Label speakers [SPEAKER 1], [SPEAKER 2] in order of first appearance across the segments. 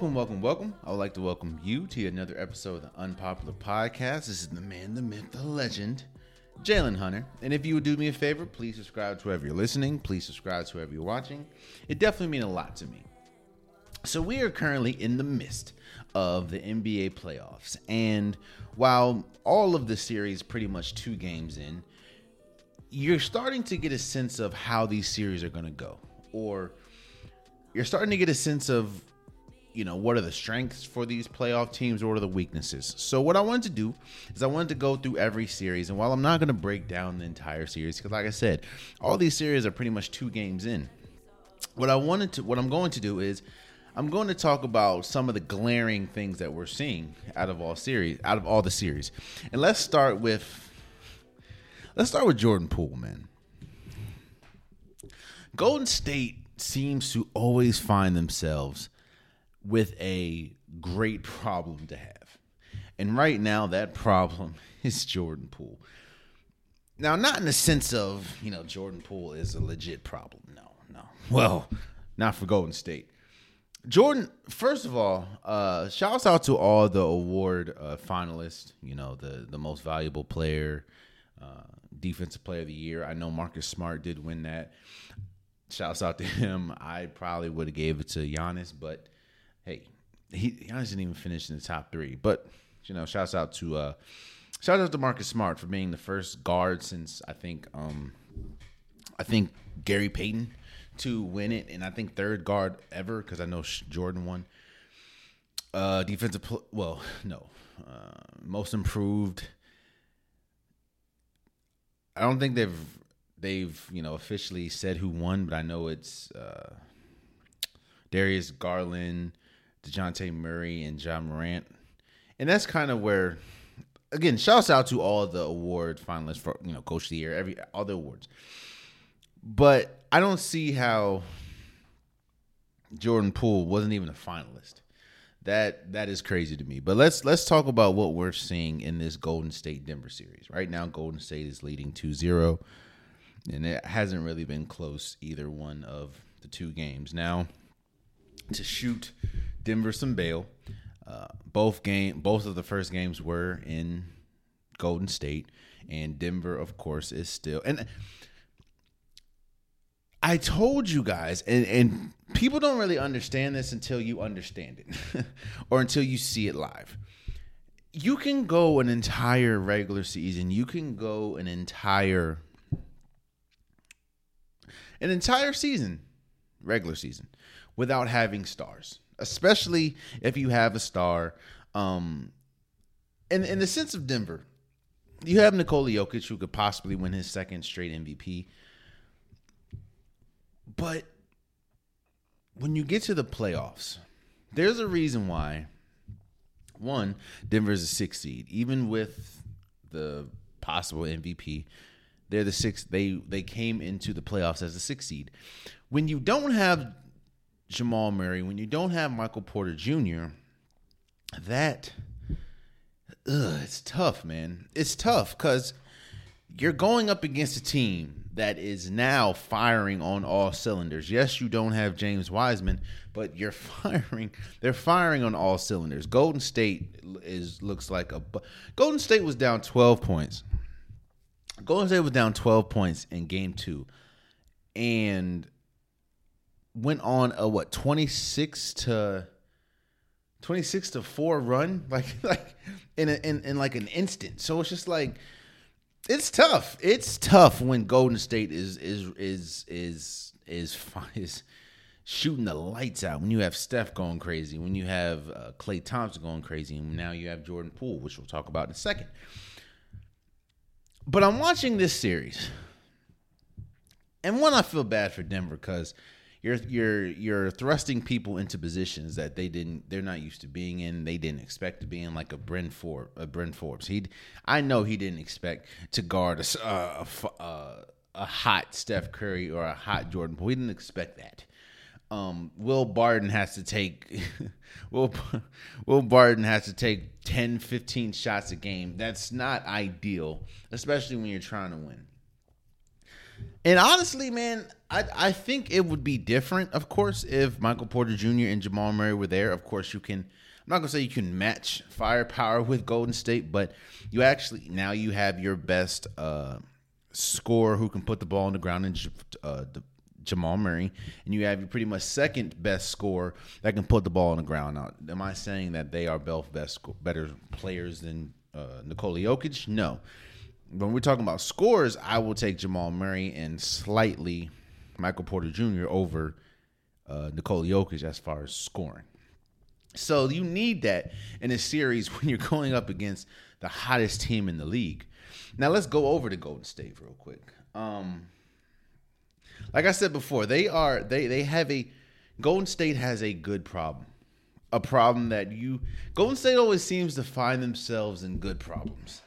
[SPEAKER 1] Welcome, welcome, welcome. I would like to welcome you to another episode of the Unpopular Podcast. This is the man, the myth, the legend, Jalen Hunter. And if you would do me a favor, please subscribe to whoever you're listening. Please subscribe to whoever you're watching. It definitely means a lot to me. So we are currently in the midst of the NBA playoffs. And while all of the series pretty much two games in, you're starting to get a sense of how these series are going to go. Or you're starting to get a sense of you know what are the strengths for these playoff teams or what are the weaknesses? So what i wanted to do is i wanted to go through every series and while i'm not going to break down the entire series because like i said all these series are pretty much two games in what i wanted to what i'm going to do is i'm going to talk about some of the glaring things that we're seeing out of all series out of all the series. And let's start with let's start with jordan poole man. Golden state seems to always find themselves with a great problem to have. And right now, that problem is Jordan Poole. Now, not in the sense of, you know, Jordan Poole is a legit problem. No, no. Well, not for Golden State. Jordan, first of all, uh, shouts out to all the award uh, finalists, you know, the, the most valuable player, uh, defensive player of the year. I know Marcus Smart did win that. Shouts out to him. I probably would have gave it to Giannis, but hey, he Giannis didn't even finish in the top three. But you know, shouts out to uh shout out to Marcus Smart for being the first guard since I think um I think Gary Payton to win it, and I think third guard ever because I know Jordan won. Uh, defensive, pl- well, no, uh, most improved. I don't think they've they've you know officially said who won, but I know it's uh, Darius Garland, Dejounte Murray, and Ja Morant. And that's kind of where, again, shouts out to all the award finalists for you know Coach of the Year, every all the awards. But I don't see how Jordan Poole wasn't even a finalist. That that is crazy to me. But let's let's talk about what we're seeing in this Golden State Denver series. Right now, Golden State is leading 2-0, and it hasn't really been close either one of the two games. Now, to shoot Denver some bail. Uh, both game, both of the first games were in Golden State, and Denver, of course, is still. And I told you guys, and, and people don't really understand this until you understand it, or until you see it live. You can go an entire regular season. You can go an entire an entire season, regular season, without having stars especially if you have a star. Um, in in the sense of Denver, you have Nikola Jokic who could possibly win his second straight MVP. But when you get to the playoffs, there's a reason why. One, Denver is a six seed, even with the possible MVP. They're the six. They they came into the playoffs as a six seed. When you don't have Jamal Murray, when you don't have Michael Porter Jr., that ugh, it's tough, man. It's tough because you're going up against a team that is now firing on all cylinders. Yes, you don't have James Wiseman, but you're firing. They're firing on all cylinders. Golden State is looks like a Golden State was down 12 points. Golden State was down 12 points in game 2. And went on a what 26 to 26 to 4 run? Like like in a, in in like an instant. So it's just like it's tough. It's tough when golden state is is is is is is shooting the lights out. When you have steph going crazy when you have uh, klay thompson going crazy and now you have jordan poole which we'll talk about in a second. But i'm watching this series and one i feel bad for denver because you're you're you're thrusting people into positions that they didn't they're not used to being in they didn't expect to be in like a Bryn Forbes a Bryn Forbes. He I know he didn't expect to guard a, a, a, a hot Steph Curry or a hot Jordan Poole he didn't expect that. Um, Will Barton has to take Will Will Barton has to take 10 15 shots a game. That's not ideal especially when you're trying to win. And honestly man I I think it would be different, of course, if Michael Porter Jr. and Jamal Murray were there. Of course, you can. I'm not gonna say you can match firepower with Golden State, but you actually now you have your best uh, scorer who can put the ball on the ground and uh, Jamal Murray, and you have your pretty much second best scorer that can put the ball on the ground. Now, am I saying that they are both best better players than uh, Nikola Jokic? No. When we're talking about scores, I will take Jamal Murray and slightly Michael Porter Jr. over uh, Nikola Jokic as far as scoring. So you need that in a series when you're going up against the hottest team in the league. Now let's go over to Golden State real quick. Um, like I said before, they are they they have a Golden State has a good problem. A problem that you Golden State always seems to find themselves in good problems.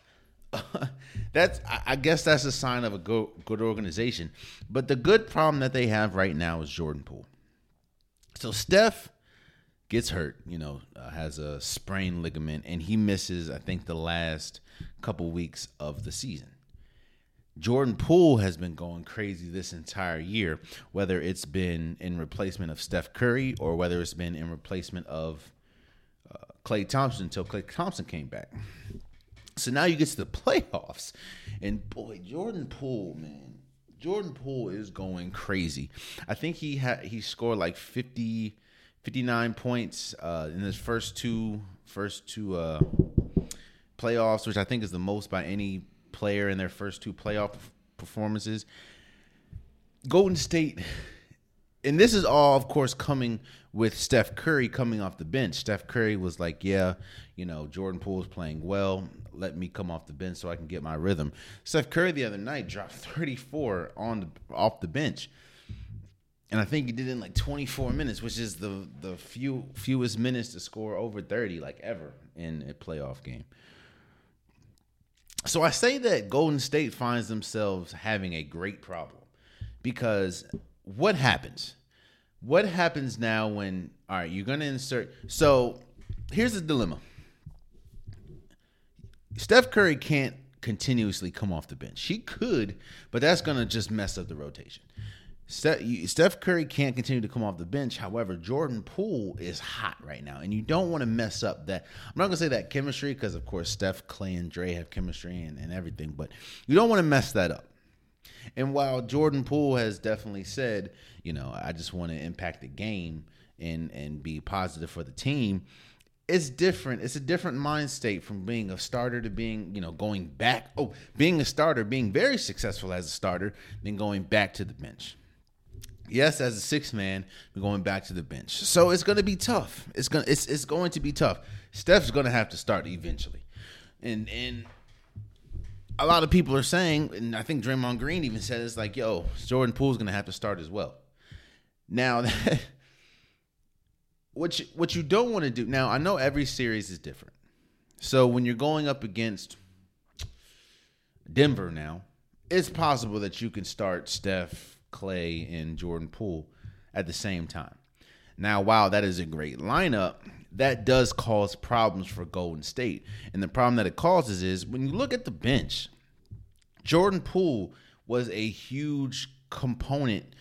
[SPEAKER 1] that's I guess that's a sign of a good good organization. But the good problem that they have right now is Jordan Poole. So Steph gets hurt, you know, uh, has a sprained ligament, and he misses I think the last couple weeks of the season. Jordan Poole has been going crazy this entire year, whether it's been in replacement of Steph Curry or whether it's been in replacement of uh, Klay Thompson until Klay Thompson came back. So now you get to the playoffs, and boy, Jordan Poole, man, Jordan Poole is going crazy. I think he had he scored like 50, 59 points uh, in his first two first two uh, playoffs, which I think is the most by any player in their first two playoff performances. Golden State, and this is all, of course, coming with Steph Curry coming off the bench. Steph Curry was like, "Yeah, you know, Jordan Poole is playing well. Let me come off the bench so I can get my rhythm." Steph Curry the other night dropped 34 on the, off the bench, and I think he did it in like 24 minutes, which is the the few fewest minutes to score over 30 like ever in a playoff game. So I say that Golden State finds themselves having a great problem because what happens? What happens now when all right, you're going to insert So here's the dilemma. Steph Curry can't continuously come off the bench. He could, but that's going to just mess up the rotation. Steph Curry can't continue to come off the bench. However, Jordan Poole is hot right now, and you don't want to mess up that. I'm not gonna say that chemistry because, of course, Steph, Klay, and Dre have chemistry and, and everything, but you don't want to mess that up. And while Jordan Poole has definitely said, you know, I just want to impact the game and and be positive for the team, it's different. It's a different mind state from being a starter to being, you know, going back. Oh, being a starter, being very successful as a starter, then going back to the bench yes, as a six man, going back to the bench. So it's going to be tough. It's going it's it's going to be tough. Steph's going to have to start eventually, and and a lot of people are saying, and I think Draymond Green even said it's like, yo, Jordan Poole's going to have to start as well. Now that. What you, what you don't want to do now, I know every series is different. So when you're going up against Denver now, it's possible that you can start Steph Klay and Jordan Poole at the same time. Now, while that is a great lineup, that does cause problems for Golden State. And the problem that it causes is when you look at the bench, Jordan Poole was a huge component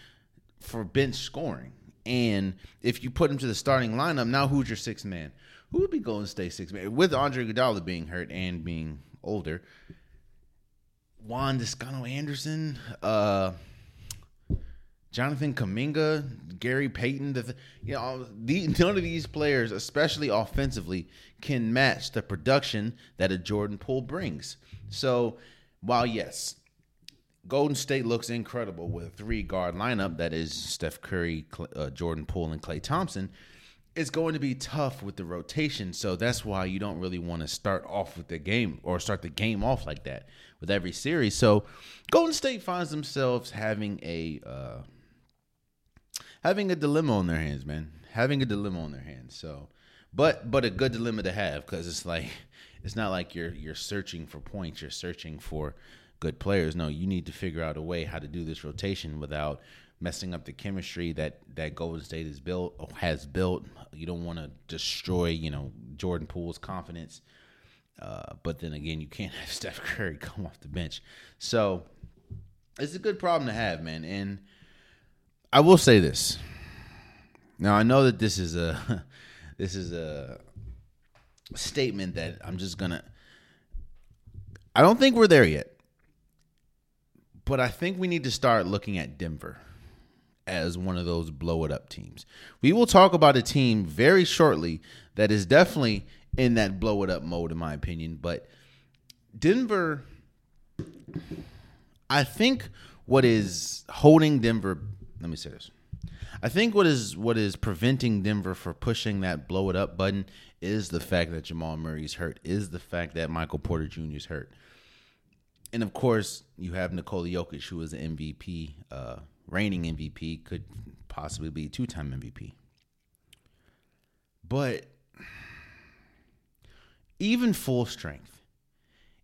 [SPEAKER 1] for bench scoring. And if you put him to the starting lineup, now who's your sixth man? Who would be Golden State sixth man? With Andre Iguodala being hurt and being older, Juan Toscano Anderson, uh, Jonathan Kuminga, Gary Payton, the, you know, the, none of these players, especially offensively, can match the production that a Jordan Poole brings. So, while yes, Golden State looks incredible with a three guard lineup that is Steph Curry, uh, Jordan Poole, and Klay Thompson. It's going to be tough with the rotation, so that's why you don't really want to start off with the game or start the game off like that with every series. So, Golden State finds themselves having a uh, having a dilemma on their hands, man. Having a dilemma on their hands. So, but but a good dilemma to have because it's like it's not like you're you're searching for points. You're searching for good players. No, you need to figure out a way how to do this rotation without messing up the chemistry that that Golden State has built has built. You don't want to destroy, you know, Jordan Poole's confidence. Uh, but then again, you can't have Steph Curry come off the bench. So it's a good problem to have, man. And I will say this. Now I know that this is a this is a statement that I'm just gonna. I don't think we're there yet, but I think we need to start looking at Denver as one of those blow it up teams. We will talk about a team very shortly that is definitely in that blow it up mode, in my opinion. But Denver, I think what is holding Denver. Let me say this. I think what is what is preventing Denver for pushing that blow it up button is the fact that Jamal Murray's hurt, is the fact that Michael Porter Jr. is hurt. And of course, you have Nikola Jokic, who is an MVP, uh, reigning MVP, could possibly be two time MVP. But even full strength,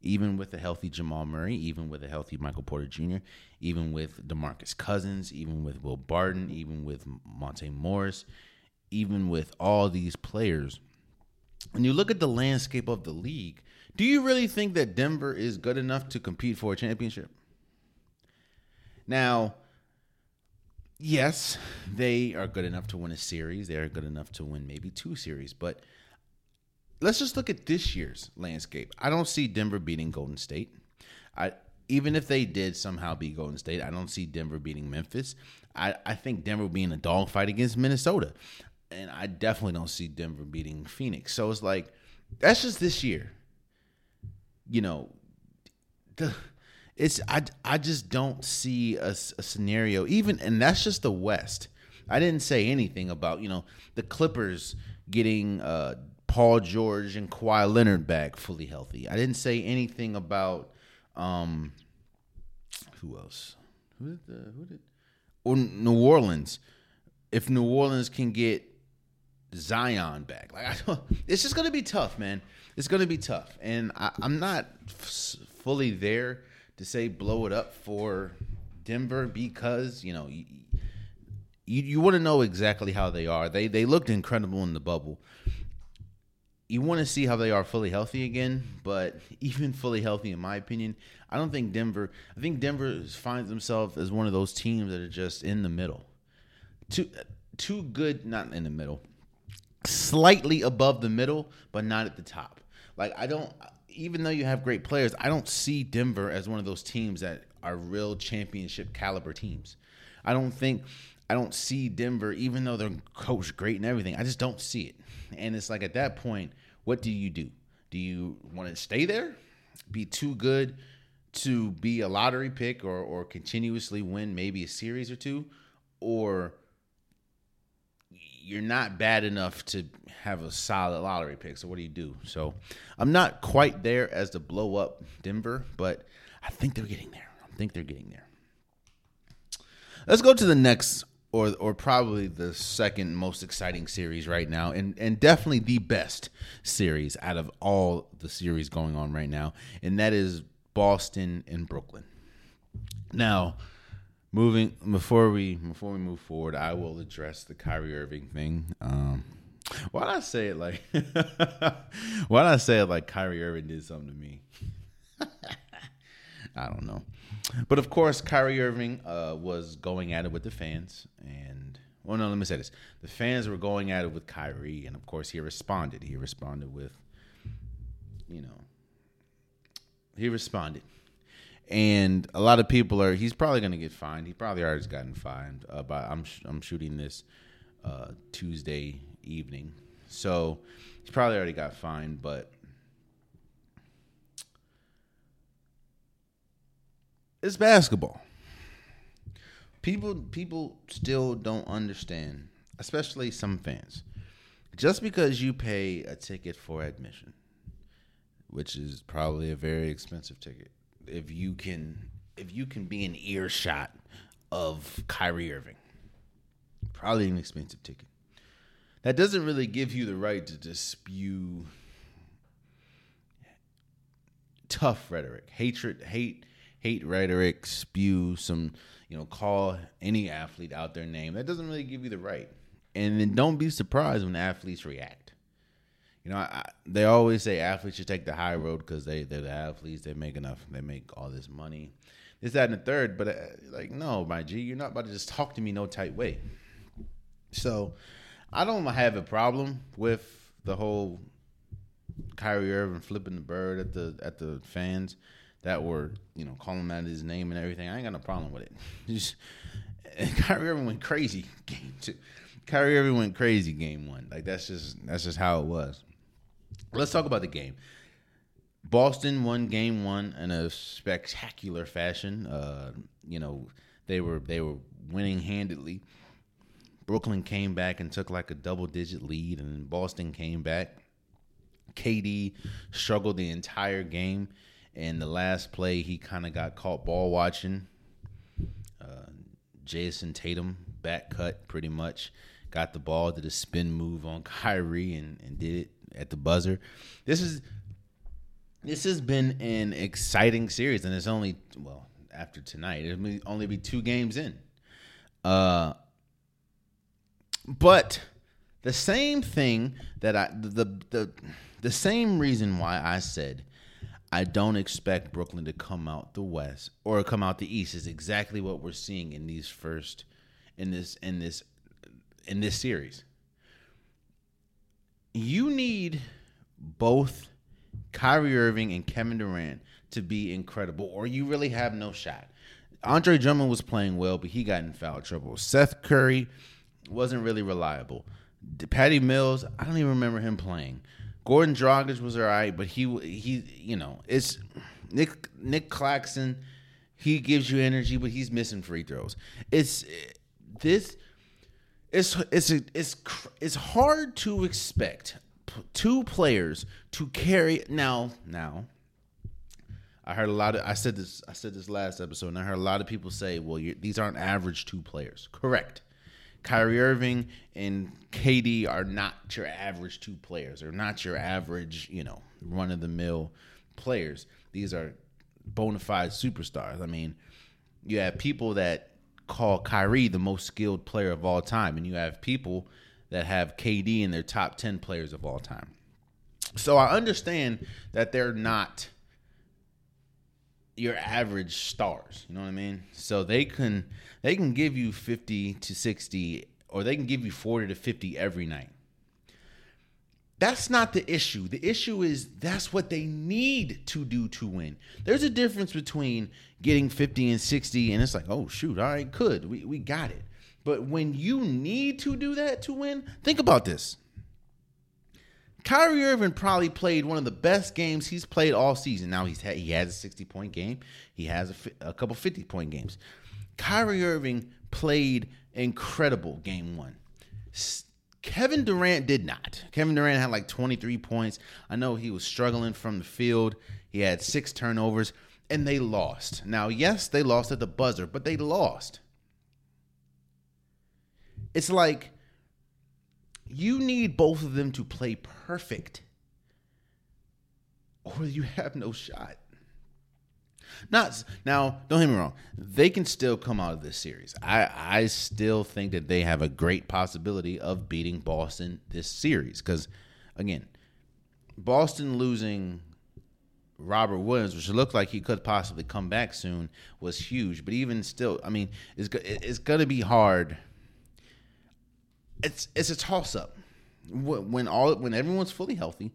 [SPEAKER 1] even with a healthy Jamal Murray, even with a healthy Michael Porter Jr., even with DeMarcus Cousins, even with Will Barton, even with Monte Morris, even with all these players, when you look at the landscape of the league, do you really think that Denver is good enough to compete for a championship? Now, yes, they are good enough to win a series. They are good enough to win maybe two series, but let's just look at this year's landscape. I don't see Denver beating Golden State. I even if they did somehow beat Golden State, I don't see Denver beating Memphis. I, I think Denver being a dogfight against Minnesota. And I definitely don't see Denver beating Phoenix. So it's like that's just this year. You know, the it's I I just don't see a, a scenario even and that's just the West. I didn't say anything about, you know, the Clippers getting uh Paul George and Kawhi Leonard back fully healthy. I didn't say anything about um who else? Who did the, who did or New Orleans. If New Orleans can get Zion back, like I don't, it's just gonna be tough, man. It's gonna be tough, and I, am not f- fully there to say blow it up for Denver because you know you you, you want to know exactly how they are. They they looked incredible in the bubble, you want to see how they are fully healthy again, but even fully healthy, in my opinion, I don't think Denver. I think Denver finds themselves as one of those teams that are just in the middle, too too good, not in the middle, slightly above the middle, but not at the top. Like I don't, even though you have great players, I don't see Denver as one of those teams that are real championship caliber teams. I don't think I don't see Denver, even though they're coached great and everything. I just don't see it. And it's like at that point, what do you do? Do you want to stay there, be too good to be a lottery pick or or continuously win maybe a series or two, or you're not bad enough to have a solid lottery pick. So what do you do? So I'm not quite there as to blow up Denver, but I think they're getting there. I think they're getting there. Let's go to the next or or probably the second most exciting series right now and and definitely the best series out of all the series going on right now and that is Boston and Brooklyn. Now, moving before we before we move forward, I will address the Kyrie Irving thing. Um why did I say it like why did I say it like Kyrie Irving did something to me? I don't know. But of course, Kyrie Irving uh, was going at it with the fans, and well, no, let me say this: the fans were going at it with Kyrie, and of course, he responded. He responded with, you know, he responded, and a lot of people are. He's probably going to get fined. He probably already gotten fined. Uh, but I'm I'm shooting this uh, Tuesday evening, so he's probably already got fined, but it's basketball. People people still don't understand, especially some fans. Just because you pay a ticket for admission, which is probably a very expensive ticket, if you can if you can be an earshot of Kyrie Irving, probably an expensive ticket. That doesn't really give you the right to just spew tough rhetoric, hatred, hate hate rhetoric, spew some, you know, call any athlete out their name. That doesn't really give you the right. And then don't be surprised when athletes react. You know, I, they always say athletes should take the high road because they they're the athletes. They make enough. They make all this money. Is that, and the third. But uh, like, no, my G, you're not about to just talk to me no tight way. So I don't have a problem with the whole Kyrie Irving flipping the bird at the at the fans that were you know calling out his name and everything. I ain't got no problem with it. Just Kyrie Irving went crazy game two. Kyrie Irving went crazy game one. Like that's just that's just how it was. Let's talk about the game. Boston won game one in a spectacular fashion. Uh, you know, they were they were winning handedly. Brooklyn came back and took like a double digit lead, and Boston came back. KD struggled the entire game. And the last play, he kind of got caught ball watching. Uh, Jayson Tatum back cut pretty much. Got the ball, did a spin move on Kyrie and, and did it at the buzzer. This is this has been an exciting series, and it's only well after tonight. It'll only be two games in. Uh, but the same thing that I the the the same reason why I said I don't expect Brooklyn to come out the West or come out the East is exactly what we're seeing in these first in this in this in this series. You need both Kyrie Irving and Kevin Durant to be incredible, or you really have no shot. Andre Drummond was playing well, but he got in foul trouble. Seth Curry wasn't really reliable. Patty Mills, I don't even remember him playing. Goran Dragic was all right, but he he you know it's Nick Nick Claxton. He gives you energy, but he's missing free throws. It's eh, this. It's it's it's it's hard to expect two players to carry now now I heard a lot of I said this I said this last episode and I heard a lot of people say well these aren't average two players. Correct. Kyrie Irving and KD are not your average two players. They're not your average you know run of the mill players. These are bona fide superstars. I mean you have people that call Kyrie the most skilled player of all time and you have people that have KD in their top 10 players of all time. So I understand that they're not your average stars, you know what I mean? So they can they can give you 50 to 60 or they can give you 40 to 50 every night. That's not the issue. The issue is that's what they need to do to win. There's a difference between getting 50 and 60 and it's like, "Oh shoot, all right, good. We we got it." But when you need to do that to win, think about this. Kyrie Irving probably played one of the best games he's played all season. Now he's had, he has a 60 point game. He has a, a couple 50 point games. Kyrie Irving played incredible game one. Kevin Durant did not. Kevin Durant had like 23 points. I know he was struggling from the field. He had six turnovers and they lost. Now, yes, they lost at the buzzer, but they lost. It's like you need both of them to play perfect, or you have no shot. Not now. Don't get me wrong; they can still come out of this series. I I still think that they have a great possibility of beating Boston this series because, again, Boston losing Robert Williams, which looked like he could possibly come back soon, was huge. But even still, I mean, it's it's to be hard it's it's a toss up. When all when everyone's fully healthy,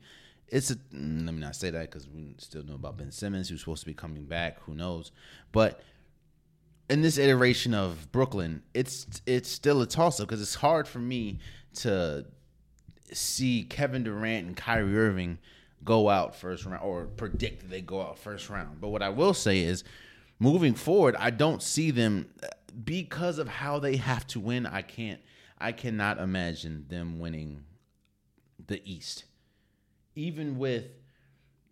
[SPEAKER 1] it's a mm, let me not say that because we still know about Ben Simmons who's supposed to be coming back. Who knows? But in this iteration of Brooklyn, it's it's still a toss up because it's hard for me to see Kevin Durant and Kyrie Irving go out first round or predict that they go out first round. But what I will say is, moving forward, I don't see them because of how they have to win. I can't I cannot imagine them winning the East, even with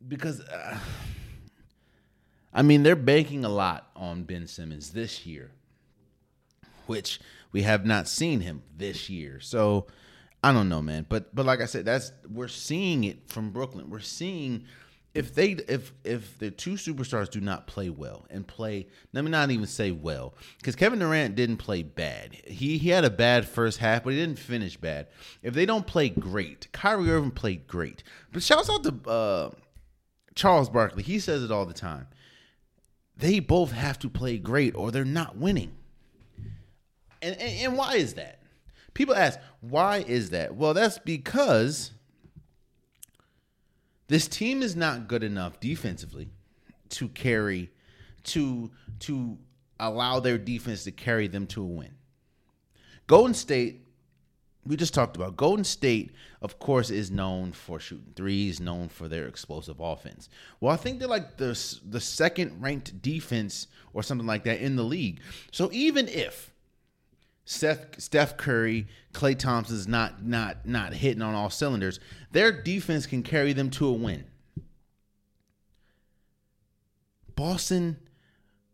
[SPEAKER 1] because uh, I mean they're banking a lot on Ben Simmons this year, which we have not seen him this year. So I don't know, man. But but like I said, that's we're seeing it from Brooklyn. We're seeing if they if if the two superstars do not play well and play let me not even say well because Kevin Durant didn't play bad he he had a bad first half but he didn't finish bad if they don't play great Kyrie Irving played great but shouts out to uh, Charles Barkley he says it all the time they both have to play great or they're not winning. And, and, and why is that? People ask, why is that? Well, that's because this team is not good enough defensively to carry to to allow their defense to carry them to a win. Golden State, we just talked about Golden State, of course, is known for shooting threes, known for their explosive offense. Well, I think they're like the the second ranked defense or something like that in the league. So even if Steph, Steph Curry, Klay Thompson's not not not hitting on all cylinders. Their defense can carry them to a win. Boston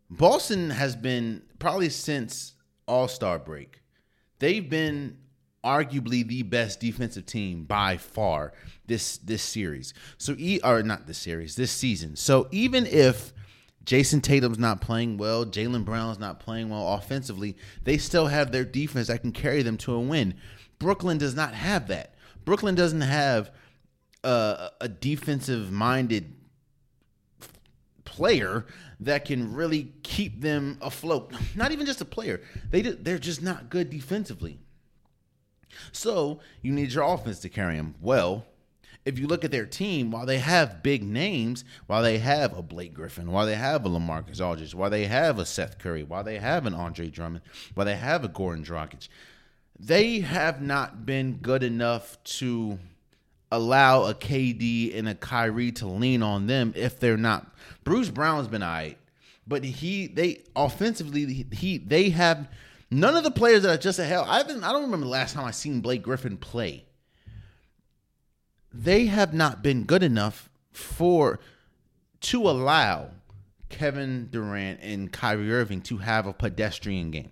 [SPEAKER 1] Boston has been probably since All-Star break. They've been arguably the best defensive team by far this this series. So e or not this series, this season. So even if Jayson Tatum's not playing well. Jaylen Brown's not playing well offensively. They still have their defense that can carry them to a win. Brooklyn does not have that. Brooklyn doesn't have a, a defensive minded player that can really keep them afloat. Not even just a player. They they're just not good defensively. So you need your offense to carry them. Well, if you look at their team, while they have big names, while they have a Blake Griffin, while they have a LaMarcus Aldridge, while they have a Seth Curry, while they have an Andre Drummond, while they have a Goran Dragic, they have not been good enough to allow a KD and a Kyrie to lean on them if they're not. Bruce Brown's been alright, but he they offensively he they have none of the players that are just a hell. I haven't I don't remember the last time I seen Blake Griffin play they have not been good enough for to allow Kevin Durant and Kyrie Irving to have a pedestrian game.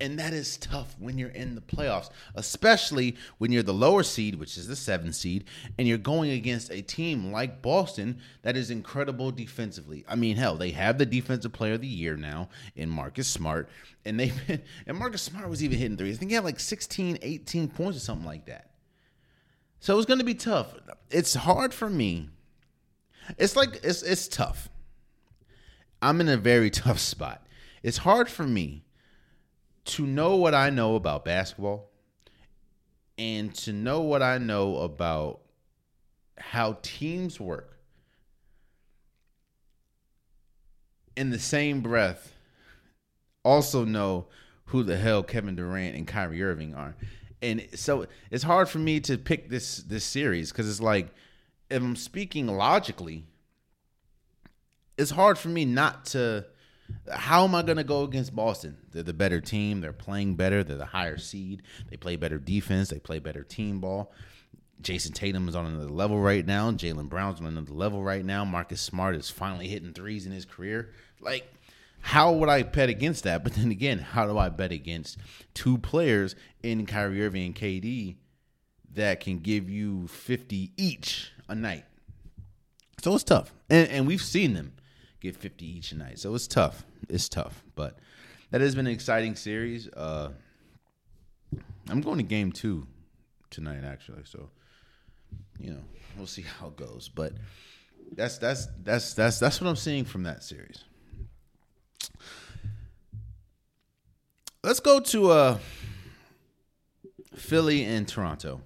[SPEAKER 1] And that is tough when you're in the playoffs, especially when you're the lower seed, which is the seventh seed, and you're going against a team like Boston that is incredible defensively. I mean, hell, they have the defensive player of the year now in Marcus Smart, and been, and Marcus Smart was even hitting threes. I think he had like 16, 18 points or something like that. So it's going to be tough. It's hard for me. It's like it's it's tough. I'm in a very tough spot. It's hard for me to know what I know about basketball and to know what I know about how teams work. In the same breath, also know who the hell Kevin Durant and Kyrie Irving are and so it's hard for me to pick this this series because it's like if I'm speaking logically, it's hard for me not to. How am I going to go against Boston? They're the better team. They're playing better. They're the higher seed. They play better defense. They play better team ball. Jayson Tatum is on another level right now. Jaylen Brown's on another level right now. Marcus Smart is finally hitting threes in his career. Like how would I bet against that? But then again, how do I bet against two players in Kyrie Irving and KD that can give you 50 each a night? So it's tough. And, and we've seen them get 50 each a night. So it's tough. It's tough. But that has been an exciting series. Uh, I'm going to game two tonight, actually. So, you know, we'll see how it goes. But that's that's that's that's that's what I'm seeing from that series. Let's go to uh, Philly and Toronto.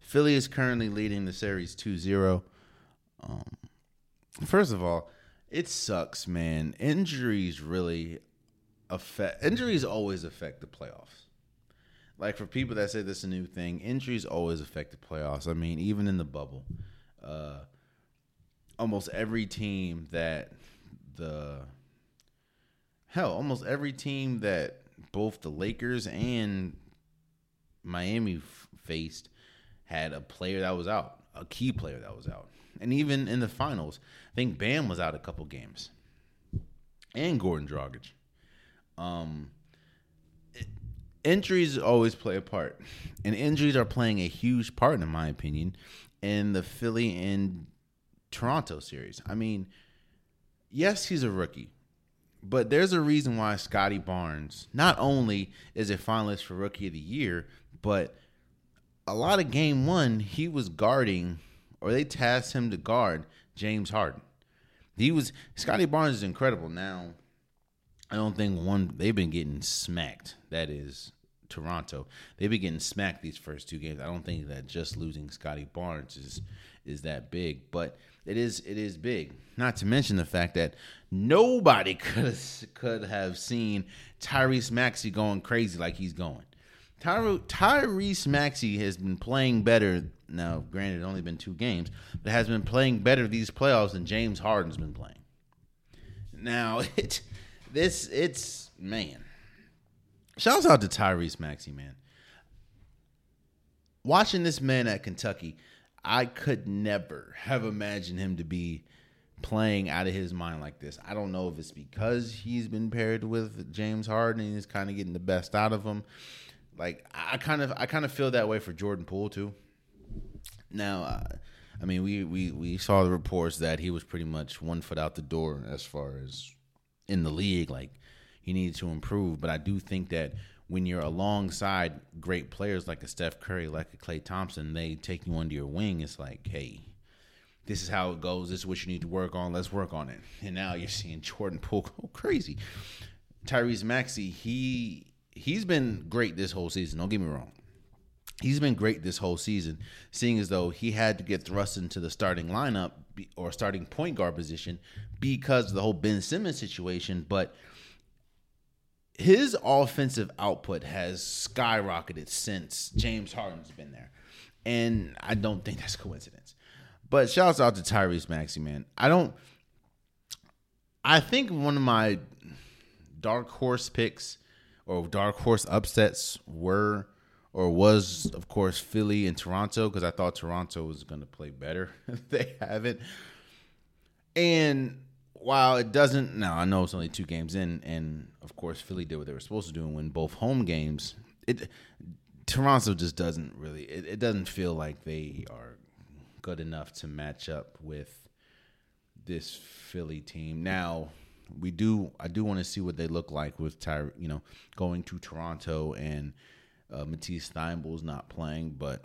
[SPEAKER 1] Philly is currently leading the series 2 0. Um, first of all, it sucks, man. Injuries really affect, injuries always affect the playoffs. Like for people that say this is a new thing, injuries always affect the playoffs. I mean, even in the bubble, uh, almost every team that the hell, almost every team that both the Lakers and Miami f- faced had a player that was out, a key player that was out. And even in the finals, I think Bam was out a couple games. And Goran Dragic. Um, injuries always play a part. And injuries are playing a huge part, in my opinion, in the Philly and Toronto series. I mean, yes, he's a rookie. But there's a reason why Scottie Barnes not only is a finalist for Rookie of the Year, but a lot of game one he was guarding, or they tasked him to guard James Harden, He was Scottie Barnes is incredible. Now, I don't think one they've been getting smacked. That is Toronto. They've been getting smacked these first two games. I don't think that just losing Scottie Barnes is is that big, but it is it is big. Not to mention the fact that nobody could could have seen Tyrese Maxey going crazy like he's going. Tyre, Tyrese Maxey has been playing better. Now, granted, only been two games, but has been playing better these playoffs than James Harden's been playing. Now, it this it's man. Shouts out to Tyrese Maxey, man. Watching this man at Kentucky, I could never have imagined him to be playing out of his mind like this. I don't know if it's because he's been paired with James Harden and he's kind of getting the best out of him. Like I kind of I kind of feel that way for Jordan Poole too. Now, uh, I mean, we, we we saw the reports that he was pretty much one foot out the door as far as in the league. Like he needed to improve, but I do think that when you're alongside great players like a Steph Curry, like a Klay Thompson, they take you under your wing. It's like, hey, this is how it goes. This is what you need to work on. Let's work on it. And now you're seeing Jordan Poole go crazy. Tyrese Maxey, he he's been great this whole season. Don't get me wrong. He's been great this whole season, seeing as though he had to get thrust into the starting lineup or starting point guard position because of the whole Ben Simmons situation. But his offensive output has skyrocketed since James Harden's been there. And I don't think that's coincidence. But shouts out to Tyrese Maxey, man. I don't I think one of my dark horse picks or dark horse upsets were or was of course Philly and Toronto because I thought Toronto was going to play better. they haven't. And while it doesn't now I know it's only two games in and of course Philly did what they were supposed to do and win both home games. It Toronto just doesn't really it, it doesn't feel like they are good enough to match up with this Philly team. Now, we do I do want to see what they look like with Ty, you know, going to Toronto and uh, Matisse Thybulle's not playing, but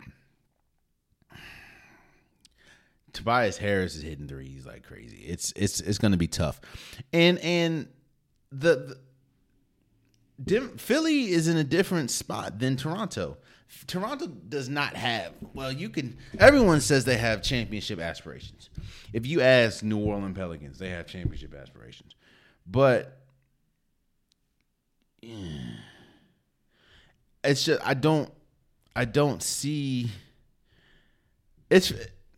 [SPEAKER 1] Tobias Harris is hitting threes like crazy. It's it's it's going to be tough, and and the, the Philly is in a different spot than Toronto. Toronto does not have. Well, you can. Everyone says they have championship aspirations. If you ask New Orleans Pelicans, they have championship aspirations. But it's just I don't I don't see it's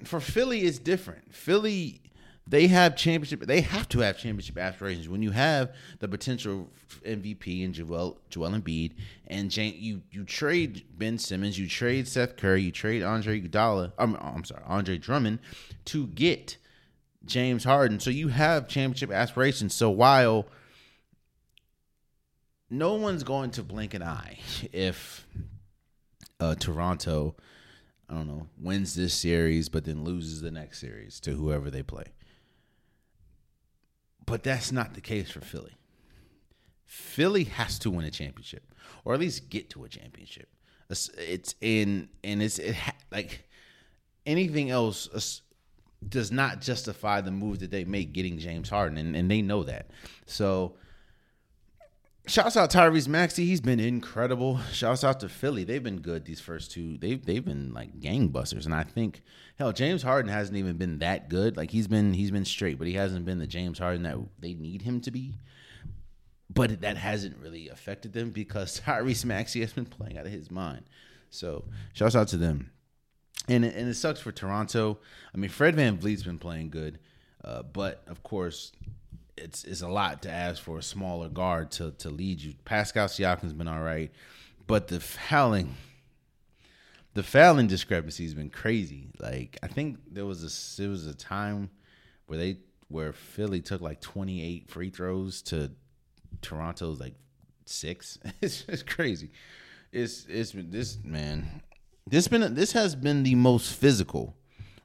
[SPEAKER 1] for Philly it's different. Philly they have championship they have to have championship aspirations when you have the potential MVP and Joel Joel Embiid and Jane, you you trade Ben Simmons, you trade Seth Curry, you trade Andre Iguodala, I'm, I'm sorry, Andre Drummond to get James Harden. So you have championship aspirations. So while no one's going to blink an eye if uh, Toronto, I don't know, wins this series but then loses the next series to whoever they play. But that's not the case for Philly. Philly has to win a championship or at least get to a championship. It's in and it's it like anything else uh, does not justify the move that they make getting James Harden, and, and they know that. So, shouts out Tyrese Maxey. He's been incredible. Shouts out to Philly. They've been good these first two. They've they've been like gangbusters, and I think hell, James Harden hasn't even been that good. Like he's been he's been straight, but he hasn't been the James Harden that they need him to be. But that hasn't really affected them because Tyrese Maxey has been playing out of his mind. So, shouts out to them and and it sucks for Toronto. I mean, Fred Van VanVleet's been playing good, uh, but of course, it's it's a lot to ask for a smaller guard to to lead you. Pascal Siakam's been all right, but the fouling, the fouling discrepancy has been crazy. Like I think there was a there was a time where they where Philly took like twenty eight free throws to Toronto's like six. it's just crazy. It's it's this man. This been this has been the most physical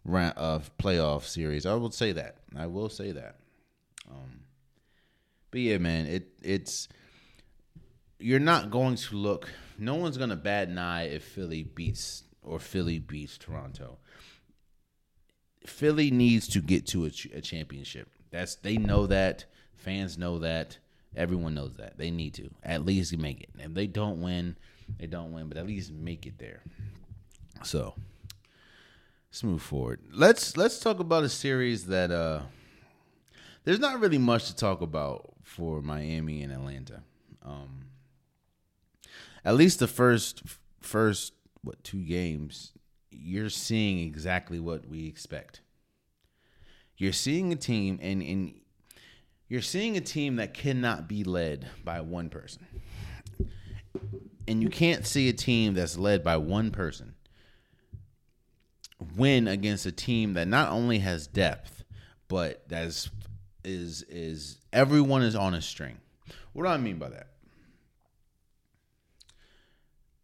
[SPEAKER 1] round of playoff series. I will say that. I will say that. Um, but yeah, man, it it's you're not going to look. No one's gonna bat an eye if Philly beats or Philly beats Toronto. Philly needs to get to a, a championship. That's they know that. Fans know that. Everyone knows that. They need to at least make it. If they don't win, they don't win, but at least make it there. So let's move forward. Let's let's talk about a series that uh there's not really much to talk about for Miami and Atlanta. Um at least the first first what two games you're seeing exactly what we expect. You're seeing a team and and you're seeing a team that cannot be led by one person. And you can't see a team that's led by one person win against a team that not only has depth, but that is is everyone is on a string. What do I mean by that?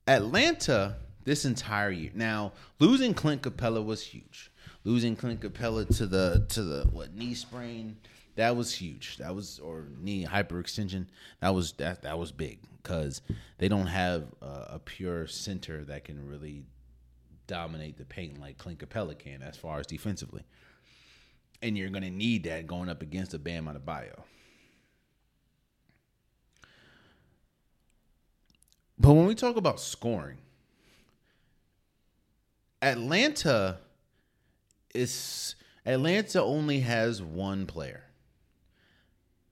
[SPEAKER 1] Atlanta this entire year. Now, losing Clint Capela was huge. Losing Clint Capela to the to the what knee sprain that was huge. That was or knee hyperextension. That was that that was big because they don't have uh, a pure center that can really dominate the paint like Clint Capela can as far as defensively. And you're going to need that going up against a Bam Adebayo. But when we talk about scoring, Atlanta is Atlanta only has one player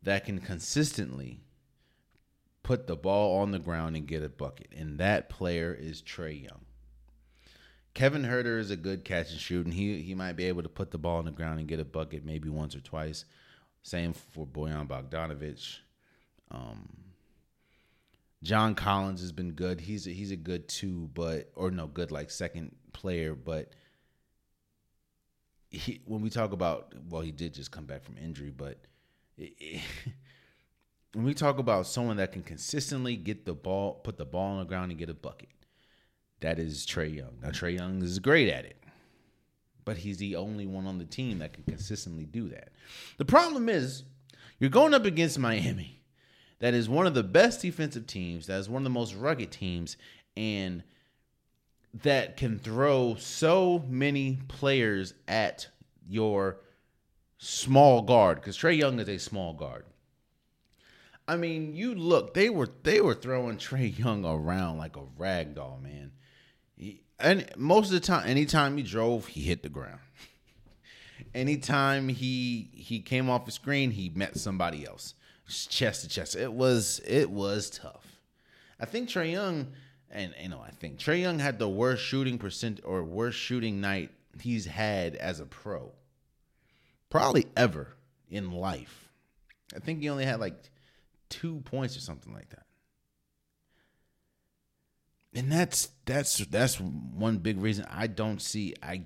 [SPEAKER 1] that can consistently put the ball on the ground and get a bucket, and that player is Trae Young. Kevin Huerter is a good catch and shoot, and he he might be able to put the ball on the ground and get a bucket maybe once or twice. Same for Bojan Bogdanovic. Um, John Collins has been good. He's a, he's a good two, but or no good like second player, but he when we talk about well, he did just come back from injury, but it, it, when we talk about someone that can consistently get the ball, put the ball on the ground and get a bucket, that is Trae Young. Now Trae Young is great at it, but he's the only one on the team that can consistently do that. The problem is you're going up against Miami. That is one of the best defensive teams. That is one of the most rugged teams, and that can throw so many players at your small guard because Trae Young is a small guard. I mean, you look, they were they were throwing Trae Young around like a rag doll, man. And most of the time, anytime he drove, he hit the ground. anytime he he came off the screen, he met somebody else, chest to chest. It was it was tough. I think Trae Young, and you know, I think Trae Young had the worst shooting percent or worst shooting night he's had as a pro probably ever in life. I think he only had like two points or something like that. And that's that's that's one big reason I don't see I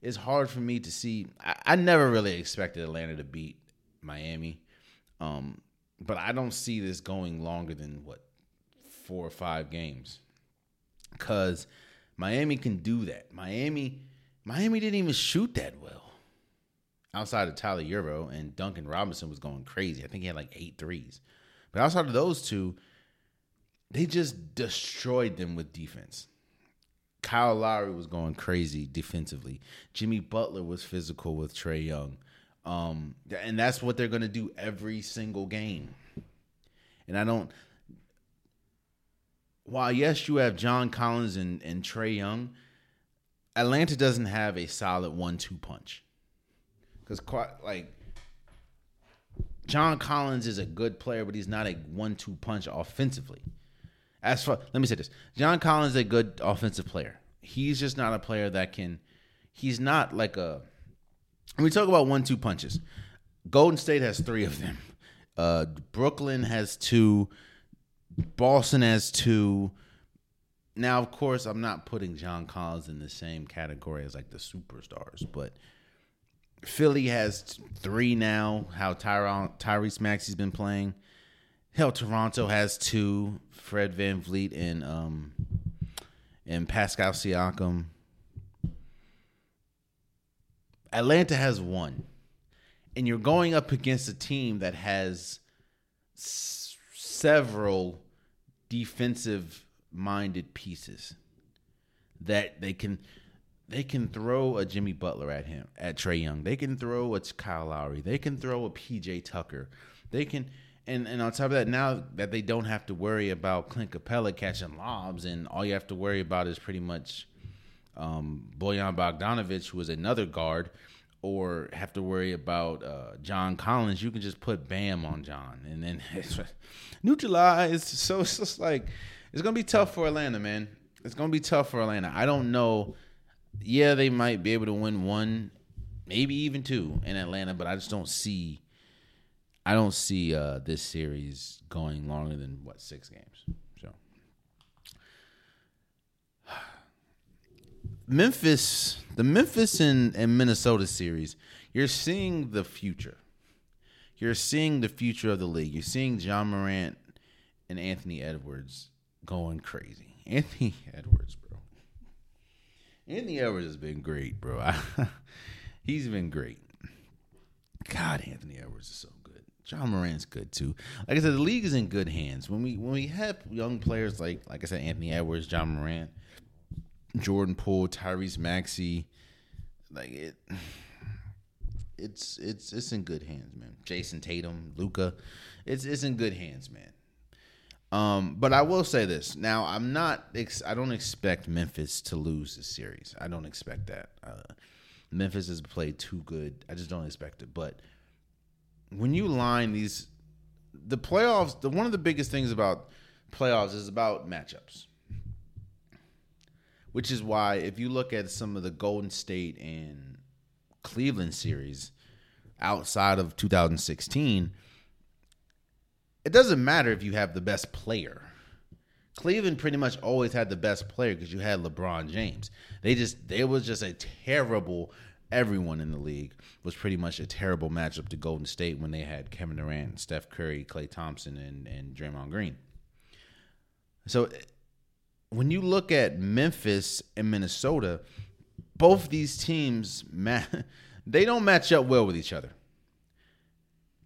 [SPEAKER 1] it's hard for me to see I, I never really expected Atlanta to beat Miami. Um but I don't see this going longer than what four or five games. Cuz Miami can do that. Miami Miami didn't even shoot that well outside of Tyler Herro and Duncan Robinson was going crazy. I think he had like eight threes. But outside of those two, they just destroyed them with defense. Kyle Lowry was going crazy defensively. Jimmy Butler was physical with Trae Young. Um, and that's what they're going to do every single game. And I don't. While yes, you have John Collins and, and Trae Young, Atlanta doesn't have a solid one-two punch because like John Collins is a good player, but he's not a one-two punch offensively. As for let me say this, John Collins is a good offensive player. He's just not a player that can. He's not like a. When we talk about one-two punches, Golden State has three of them. Uh, Brooklyn has two. Boston has two. Now, of course, I'm not putting John Collins in the same category as like the superstars, but Philly has three now. How Tyron, Tyrese Maxey's been playing. Hell, Toronto has two. Fred VanVleet and um and Pascal Siakam. Atlanta has one. And you're going up against a team that has s- several defensive minded pieces that they can they can throw a Jimmy Butler at him, at Trae Young. They can throw a Kyle Lowry. They can throw a PJ Tucker. They can, and and on top of that, now that they don't have to worry about Clint Capela catching lobs, and all you have to worry about is pretty much um, Bojan Bogdanovic, who is another guard, or have to worry about uh, John Collins. You can just put Bam on John, and then it's neutralized. So it's just like it's gonna be tough for Atlanta, man. It's gonna be tough for Atlanta. I don't know yeah, they might be able to win one, maybe even two in Atlanta, but I just don't see I don't see uh, this series going longer than what six games. So Memphis, the Memphis and, and Minnesota series, you're seeing the future. You're seeing the future of the league. You're seeing Ja Morant and Anthony Edwards going crazy. Anthony Edwards, bro. Anthony Edwards has been great, bro. he's been great. God, Anthony Edwards is so good. Ja Morant's good too. Like I said, the league is in good hands. When we when we have young players like like I said, Anthony Edwards, Ja Morant, Jordan Poole, Tyrese Maxey, like it it's it's it's in good hands, man. Jayson Tatum, Luka. it's it's in good hands, man. Um, but I will say this. Now, I'm not. Ex- I don't expect Memphis to lose this series. I don't expect that. Uh, Memphis has played too good. I just don't expect it. But when you line these, the playoffs. The one of the biggest things about playoffs is about matchups. Which is why, if you look at some of the Golden State and Cleveland series outside of 2016 it doesn't matter if you have the best player. Cleveland pretty much always had the best player because you had LeBron James. They just they was just a terrible everyone in the league was pretty much a terrible matchup to Golden State when they had Kevin Durant, Steph Curry, Klay Thompson, and and Draymond Green. So when you look at Memphis and Minnesota, both these teams they don't match up well with each other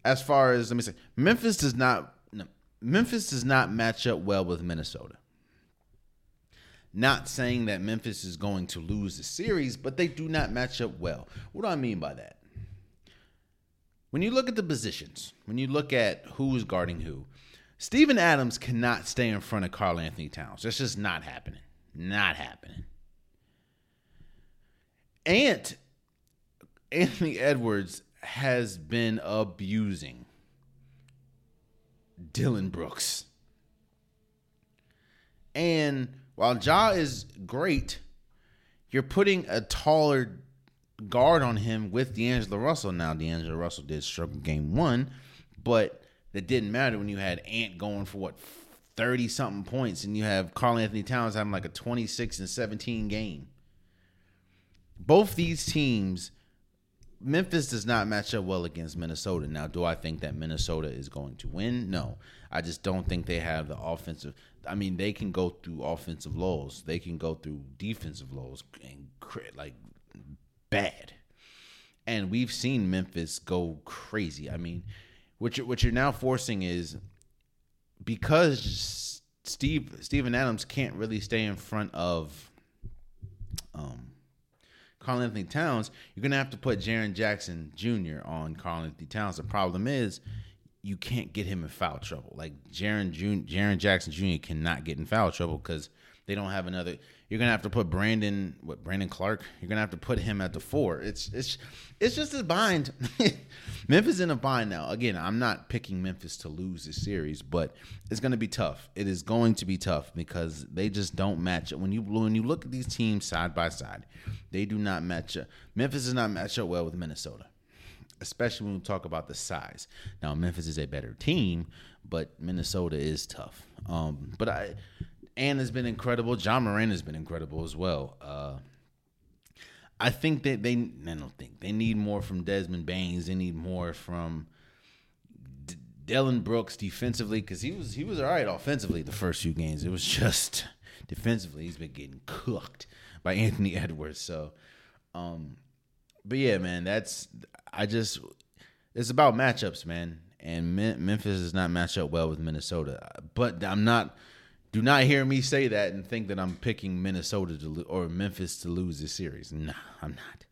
[SPEAKER 1] as far as let me say, Memphis does not no, Memphis does not match up well with Minnesota. Not saying that Memphis is going to lose the series, but they do not match up well. What do I mean by that? When you look at the positions, when you look at who's guarding who, Steven Adams cannot stay in front of Karl-Anthony Towns. That's just not happening. Not happening. Ant Anthony Edwards has been abusing Dillon Brooks. And while Ja is great, you're putting a taller guard on him with D'Angelo Russell. Now, D'Angelo Russell did struggle game one, but that didn't matter when you had Ant going for what, 30 something points, and you have Karl-Anthony Towns having like a 26 and 17 game. Both these teams Memphis does not match up well against Minnesota. Now, do I think that Minnesota is going to win? No. I just don't think they have the offensive. I mean, they can go through offensive lows. They can go through defensive lows and like bad. And we've seen Memphis go crazy. I mean, what you're, what you're now forcing is because Steve Steven Adams can't really stay in front of um Karl-Anthony Towns, you're gonna have to put Jaren Jackson Jr. on Karl-Anthony Towns. The problem is you can't get him in foul trouble. Like Jaren Jackson Jr. cannot get in foul trouble because they don't have another. You're gonna have to put Brandon what Brandon Clarke? You're gonna have to put him at the four. It's it's it's just a bind. Memphis in a bind now. Again, I'm not picking Memphis to lose this series, but it's gonna be tough. It is going to be tough because they just don't match up. When you when you look at these teams side by side, they do not match up. Memphis does not match up well with Minnesota especially when we talk about the size. Now, Memphis is a better team, but Minnesota is tough. Um, but I, Ant has been incredible. Ja Morant has been incredible as well. Uh, I think that they, I don't think they need more from Desmond Banes. They need more from D- Dillon Brooks defensively because he was he was all right offensively the first few games. It was just defensively he's been getting cooked by Anthony Edwards. So, um, but yeah, man, that's I just it's about matchups, man. And Memphis does not match up well with Minnesota, but I'm not Do not hear me say that and think that I'm picking Minnesota to or Memphis to lose this series. Nah, I'm not.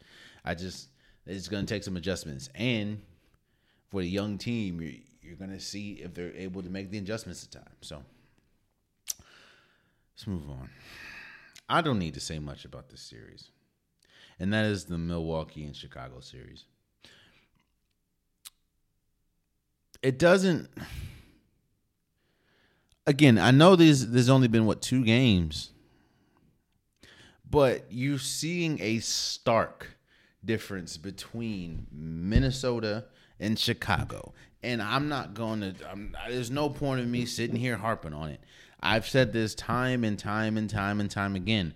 [SPEAKER 1] I just it's going to take some adjustments, and for the young team, you're, you're going to see if they're able to make the adjustments in time. So let's move on. I don't need to say much about this series, and that is the Milwaukee and Chicago series. It doesn't again, I know there's there's only been what two games, but you're seeing a stark difference between Minnesota and Chicago. And I'm not going to. There's no point in me sitting here harping on it. I've said this time and time and time and time again.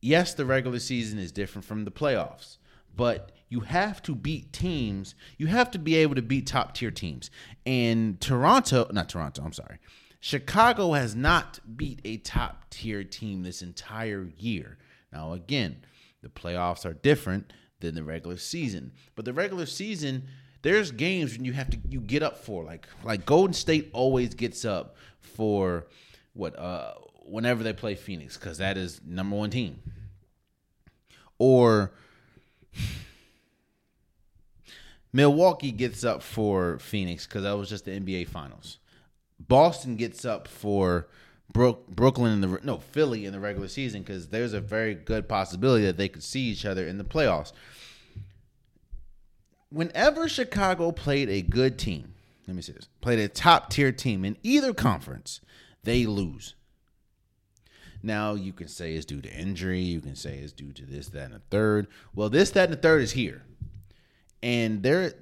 [SPEAKER 1] Yes, the regular season is different from the playoffs, but you have to beat teams. You have to be able to beat top tier teams. And Toronto, not Toronto, I'm sorry. Chicago has not beat a top tier team this entire year. Now, again, the playoffs are different than the regular season, but the regular season, there's games when you have to you get up for like like Golden State always gets up for what uh whenever they play Phoenix because that is number one team, or. Milwaukee gets up for Phoenix because that was just the NBA Finals. Boston gets up for Brook, Brooklyn in the no Philly in the regular season because there's a very good possibility that they could see each other in the playoffs. Whenever Chicago played a good team, let me say this, played a top tier team in either conference, they lose. Now you can say it's due to injury, you can say it's due to this, that, and the third. Well, this, that, and the third is here, and there,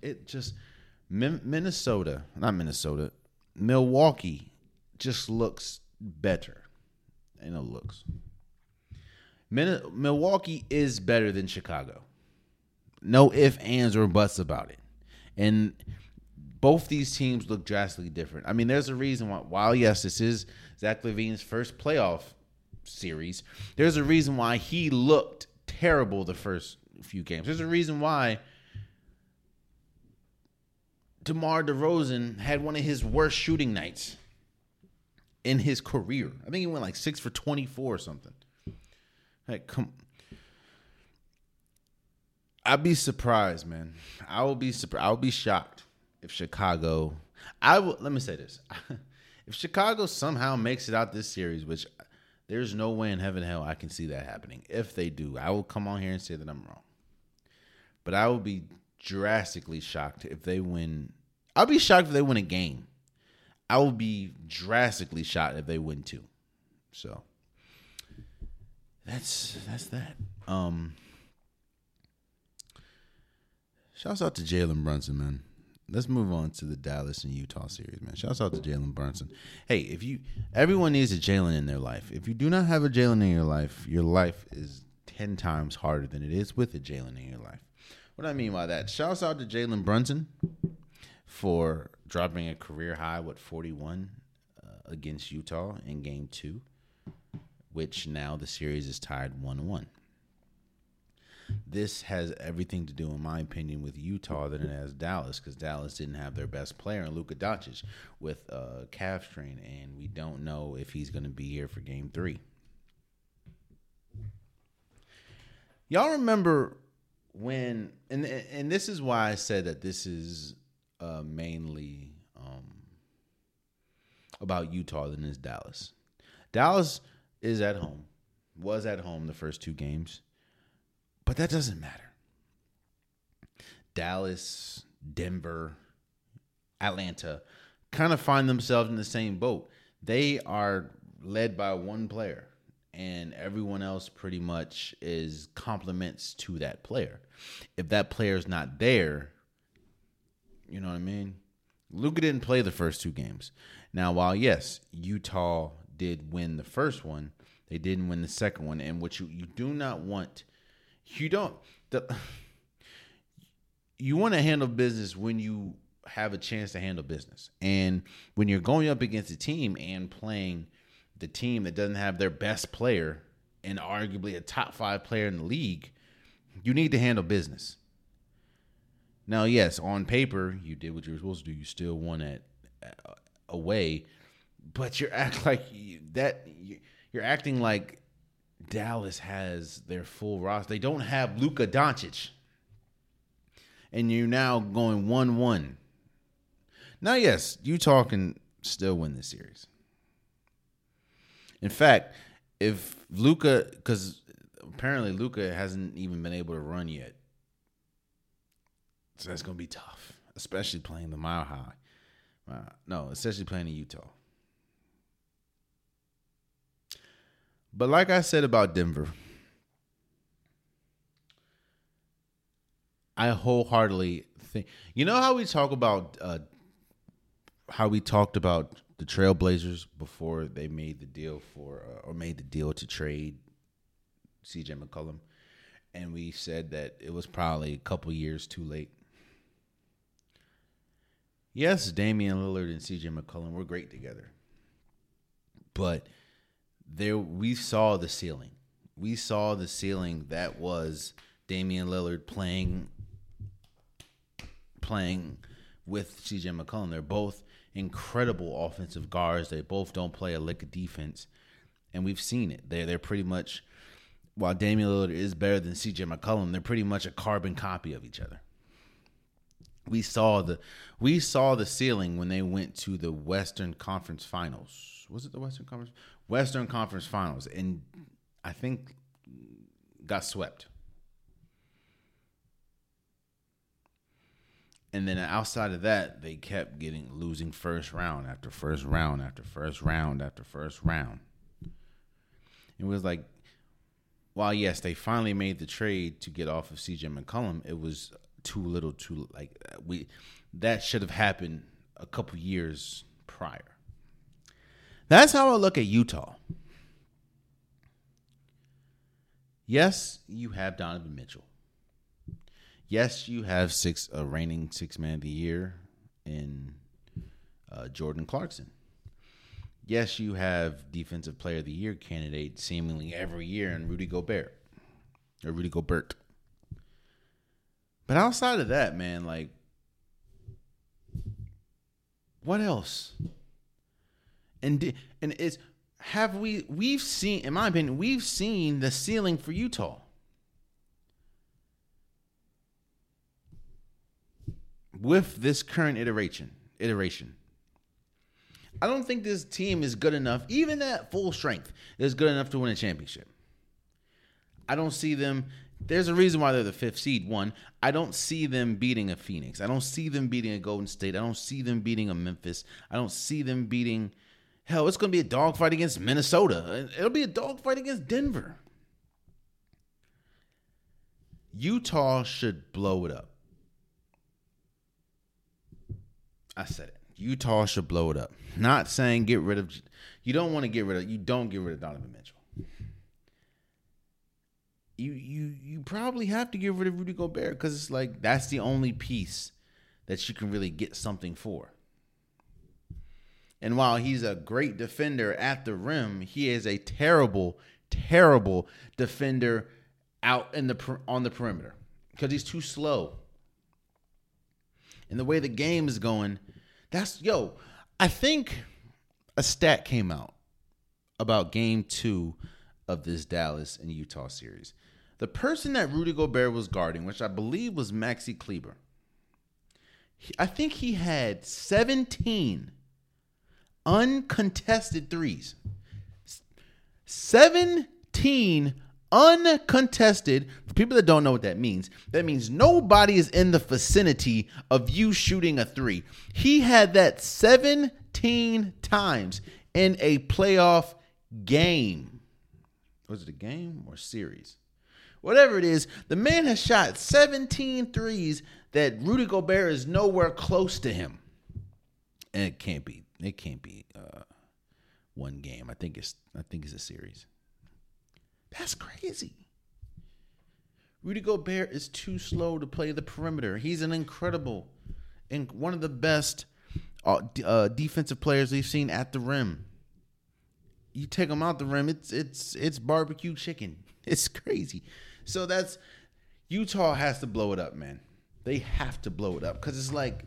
[SPEAKER 1] it just Minnesota, not Minnesota, Milwaukee just looks better in the looks. Milwaukee is better than Chicago. No ifs, ands, or buts about it. And both these teams look drastically different. I mean, there's a reason why, while yes, this is Zach LaVine's first playoff series, there's a reason why he looked terrible the first few games. There's a reason why DeMar DeRozan had one of his worst shooting nights in his career. I think he went like six for 24 or something. Like, come. I'd be surprised, man. I will be surprised. I will be shocked if Chicago. I will. Let me say this: if Chicago somehow makes it out this series, which there's no way in heaven hell I can see that happening. If they do, I will come on here and say that I'm wrong. But I will be drastically shocked if they win. I'll be shocked if they win a game. I will be drastically shocked if they win two. So that's that's that. Um Shouts out to Jalen Brunson, man. Let's move on to the Dallas and Utah series, man. Shouts out to Jalen Brunson. Hey, if you everyone needs a Jalen in their life. If you do not have a Jalen in your life, your life is ten times harder than it is with a Jalen in your life. What I mean by that, shouts out to Jalen Brunson for dropping a career high, what, 41 uh, against Utah in game two, which now the series is tied 1 1. This has everything to do, in my opinion, with Utah than it has Dallas, because Dallas didn't have their best player in Luka Doncic with a calf strain, and we don't know if he's going to be here for Game Three. Y'all remember when and and this is why I said that this is uh, mainly um, about Utah than is Dallas. Dallas is at home, was at home the first two games, but that doesn't matter. Dallas, Denver, Atlanta kind of find themselves in the same boat. They are led by one player and everyone else pretty much is compliments to that player. If that player is not there, you know what I mean? Luka didn't play the first two games. Now, while yes, Utah did win the first one, they didn't win the second one. And what you you do not want, you don't the you want to handle business when you have a chance to handle business. And when you're going up against a team and playing the team that doesn't have their best player and arguably a top five player in the league, you need to handle business. Now, yes, on paper, you did what you were supposed to do. You still won at uh, away, but you're act like you, that. You're acting like Dallas has their full roster. They don't have Luka Doncic, and you're now going one-one. Now, yes, Utah can still win this series. In fact, if Luka, because apparently Luka hasn't even been able to run yet, so that's gonna be tough, especially playing the Mile High. Uh, no, especially playing in Utah. But like I said about Denver, I wholeheartedly think you know how we talk about uh, how we talked about the Trailblazers before they made the deal for uh, or made the deal to trade CJ McCollum, and we said that it was probably a couple years too late. Yes, Damian Lillard and CJ McCollum were great together, but there we saw the ceiling. We saw the ceiling that was Damian Lillard playing playing with CJ McCollum. They're both incredible offensive guards. They both don't play a lick of defense. And we've seen it. They're they're pretty much while Damian Lillard is better than CJ McCollum, they're pretty much a carbon copy of each other. We saw the we saw the ceiling when they went to the Western Conference Finals. Was it the Western Conference? Western Conference Finals, and I think got swept. And then outside of that, they kept getting losing first round after first round after first round after first round. It was like, while yes, they finally made the trade to get off of CJ McCollum, it was too little, too like we that should have happened a couple years prior. That's how I look at Utah. Yes, you have Donovan Mitchell. Yes, you have six a reigning six man of the year in uh, Jordan Clarkson. Yes, you have defensive player of the year candidate seemingly every year in Rudy Gobert or Rudy Gobert. But outside of that, man, like, what else? and and it's have we we've seen in my opinion we've seen the ceiling for Utah. With this current iteration, iteration. I don't think this team is good enough, even at full strength, is good enough to win a championship. I don't see them. There's a reason why they're the fifth seed. One, I don't see them beating a Phoenix. I don't see them beating a Golden State. I don't see them beating a Memphis. I don't see them beating Hell, it's going to be a dogfight against Minnesota. It'll be a dogfight against Denver. Utah should blow it up. I said it. Utah should blow it up. Not saying get rid of. You don't want to get rid of. You don't get rid of Donovan Mitchell. You you you probably have to get rid of Rudy Gobert because it's like that's the only piece that you can really get something for. And while he's a great defender at the rim, he is a terrible, terrible defender out in the on the perimeter because he's too slow. And the way the game is going, that's yo. I think a stat came out about Game Two of this Dallas and Utah series. The person that Rudy Gobert was guarding, which I believe was Maxi Kleber, I think he had 17 uncontested threes. 17 uncontested. For people that don't know what that means, that means nobody is in the vicinity of you shooting a three. He had that 17 times in a playoff game. Was it a game or series? Whatever it is, the man has shot 17 threes that Rudy Gobert is nowhere close to him. And it can't be it can't be uh, one game. I think it's I think it's a series. That's crazy. Rudy Gobert is too slow to play the perimeter. He's an incredible and one of the best uh, uh, defensive players we've seen at the rim. You take him out the rim, it's it's it's barbecue chicken. It's crazy. So that's Utah has to blow it up, man. They have to blow it up because it's like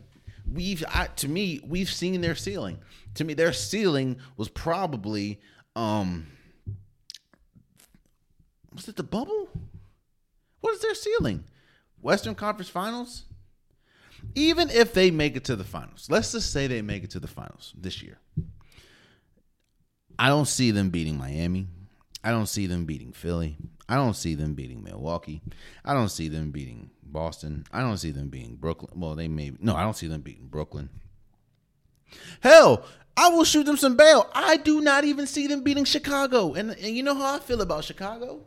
[SPEAKER 1] we've I, to me we've seen their ceiling. To me, their ceiling was probably um was it the bubble? What is their ceiling? Western Conference Finals? Even if they make it to the finals, let's just say they make it to the finals this year. I don't see them beating Miami. I don't see them beating Philly. I don't see them beating Milwaukee. I don't see them beating Boston. I don't see them beating Brooklyn. Well, they may no, I don't see them beating Brooklyn. Hell, I will shoot them some bail. I do not even see them beating Chicago. And, and you know how I feel about Chicago?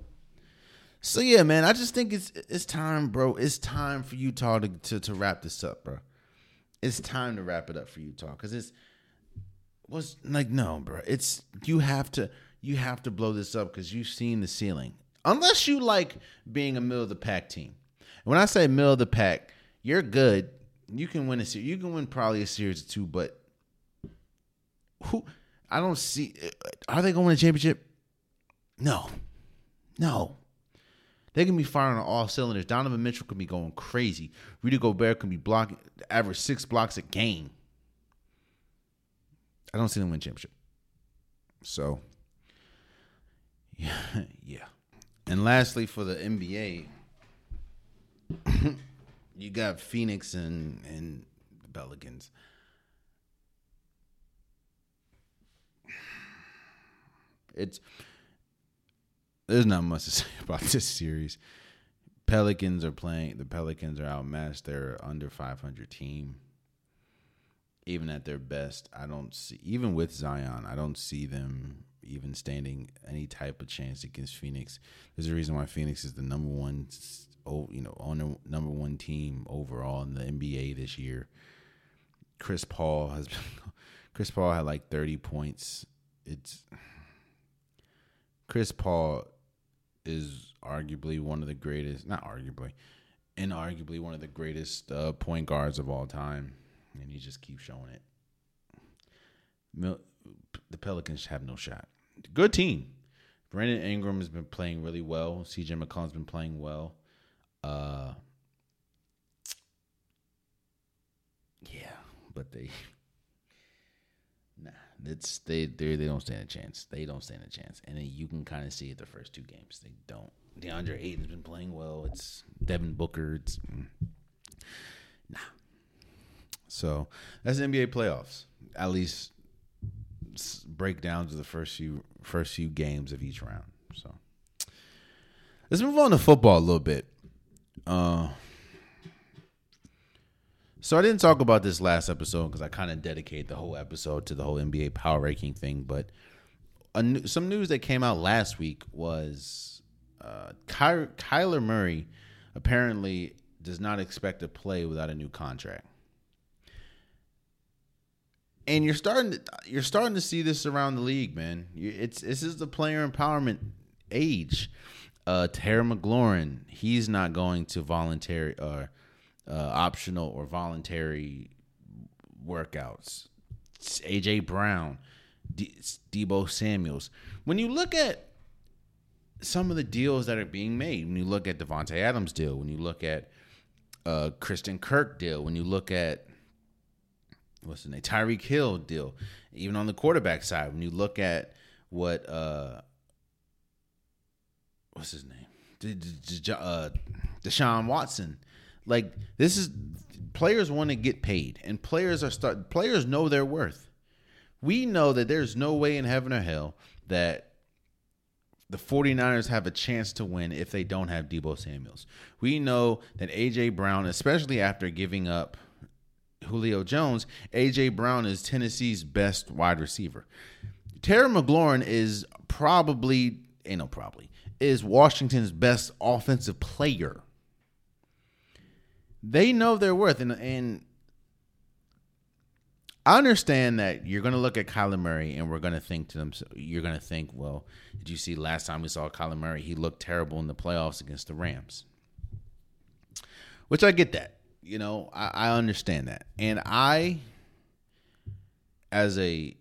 [SPEAKER 1] So yeah, man, I just think it's it's time, bro. It's time for Utah to to, to wrap this up, bro. It's time to wrap it up for Utah because it's was like no, bro. It's you have to you have to blow this up because you've seen the ceiling. Unless you like being a middle of the pack team. When I say middle of the pack, you're good. You can win a series. You can win probably a series or two, but who? I don't see. Are they going to championship? No, no. They can be firing on all cylinders. Donovan Mitchell could be going crazy. Rudy Gobert could be blocking, average six blocks a game. I don't see them win championship. So, yeah, yeah. And lastly, for the NBA, you got Phoenix and and the Pelicans. It's there's not much to say about this series. Pelicans are playing. The Pelicans are outmatched. They're under 500 team. Even at their best, I don't see. Even with Zion, I don't see them even standing any type of chance against Phoenix. There's a reason why Phoenix is the number one, you know, on the number one team overall in the NBA this year. Chris Paul has, been, Chris Paul had like 30 points. It's Chris Paul is arguably one of the greatest, not arguably, inarguably one of the greatest uh, point guards of all time, and he just keeps showing it. Mil- the Pelicans have no shot. Good team. Brandon Ingram has been playing really well. CJ McCollum's been playing well. Uh, yeah, but they it's they they they don't stand a chance. They don't stand a chance, and you can kind of see it the first two games. They don't. DeAndre Ayton's been playing well. It's Devin Booker. It's mm, nah. So that's NBA playoffs. At least breakdowns of the first few first few games of each round. So let's move on to football a little bit. Uh, so I didn't talk about this last episode because I kind of dedicate the whole episode to the whole NBA power ranking thing. But some news that came out last week was uh, Ky- Kyler Murray apparently does not expect to play without a new contract. And you're starting to you're starting to see this around the league, man. It's this is the player empowerment age. Uh, Terry McLaurin, he's not going to voluntary or uh, optional or voluntary workouts. It's AJ Brown, D- Deebo Samuels. When you look at some of the deals that are being made, when you look at Davante Adams deal, when you look at uh, Christian Kirk deal, when you look at what's the name Tyreek Hill deal, even on the quarterback side, when you look at what uh, what's his name, uh, Deshaun Watson like this is players want to get paid, and players are start players know their worth. We know that there's no way in heaven or hell that the 49ers have a chance to win if they don't have Deebo Samuels. We know that AJ Brown, especially after giving up Julio Jones, AJ Brown is Tennessee's best wide receiver. Terry McLaurin is probably, ain't no probably, is Washington's best offensive player they know their worth, and and I understand that you're going to look at Kyler Murray and we're going to think to them, you're going to think, well, did you see last time we saw Kyler Murray? He looked terrible in the playoffs against the Rams, which I get that. You know, I, I understand that, and I, as a,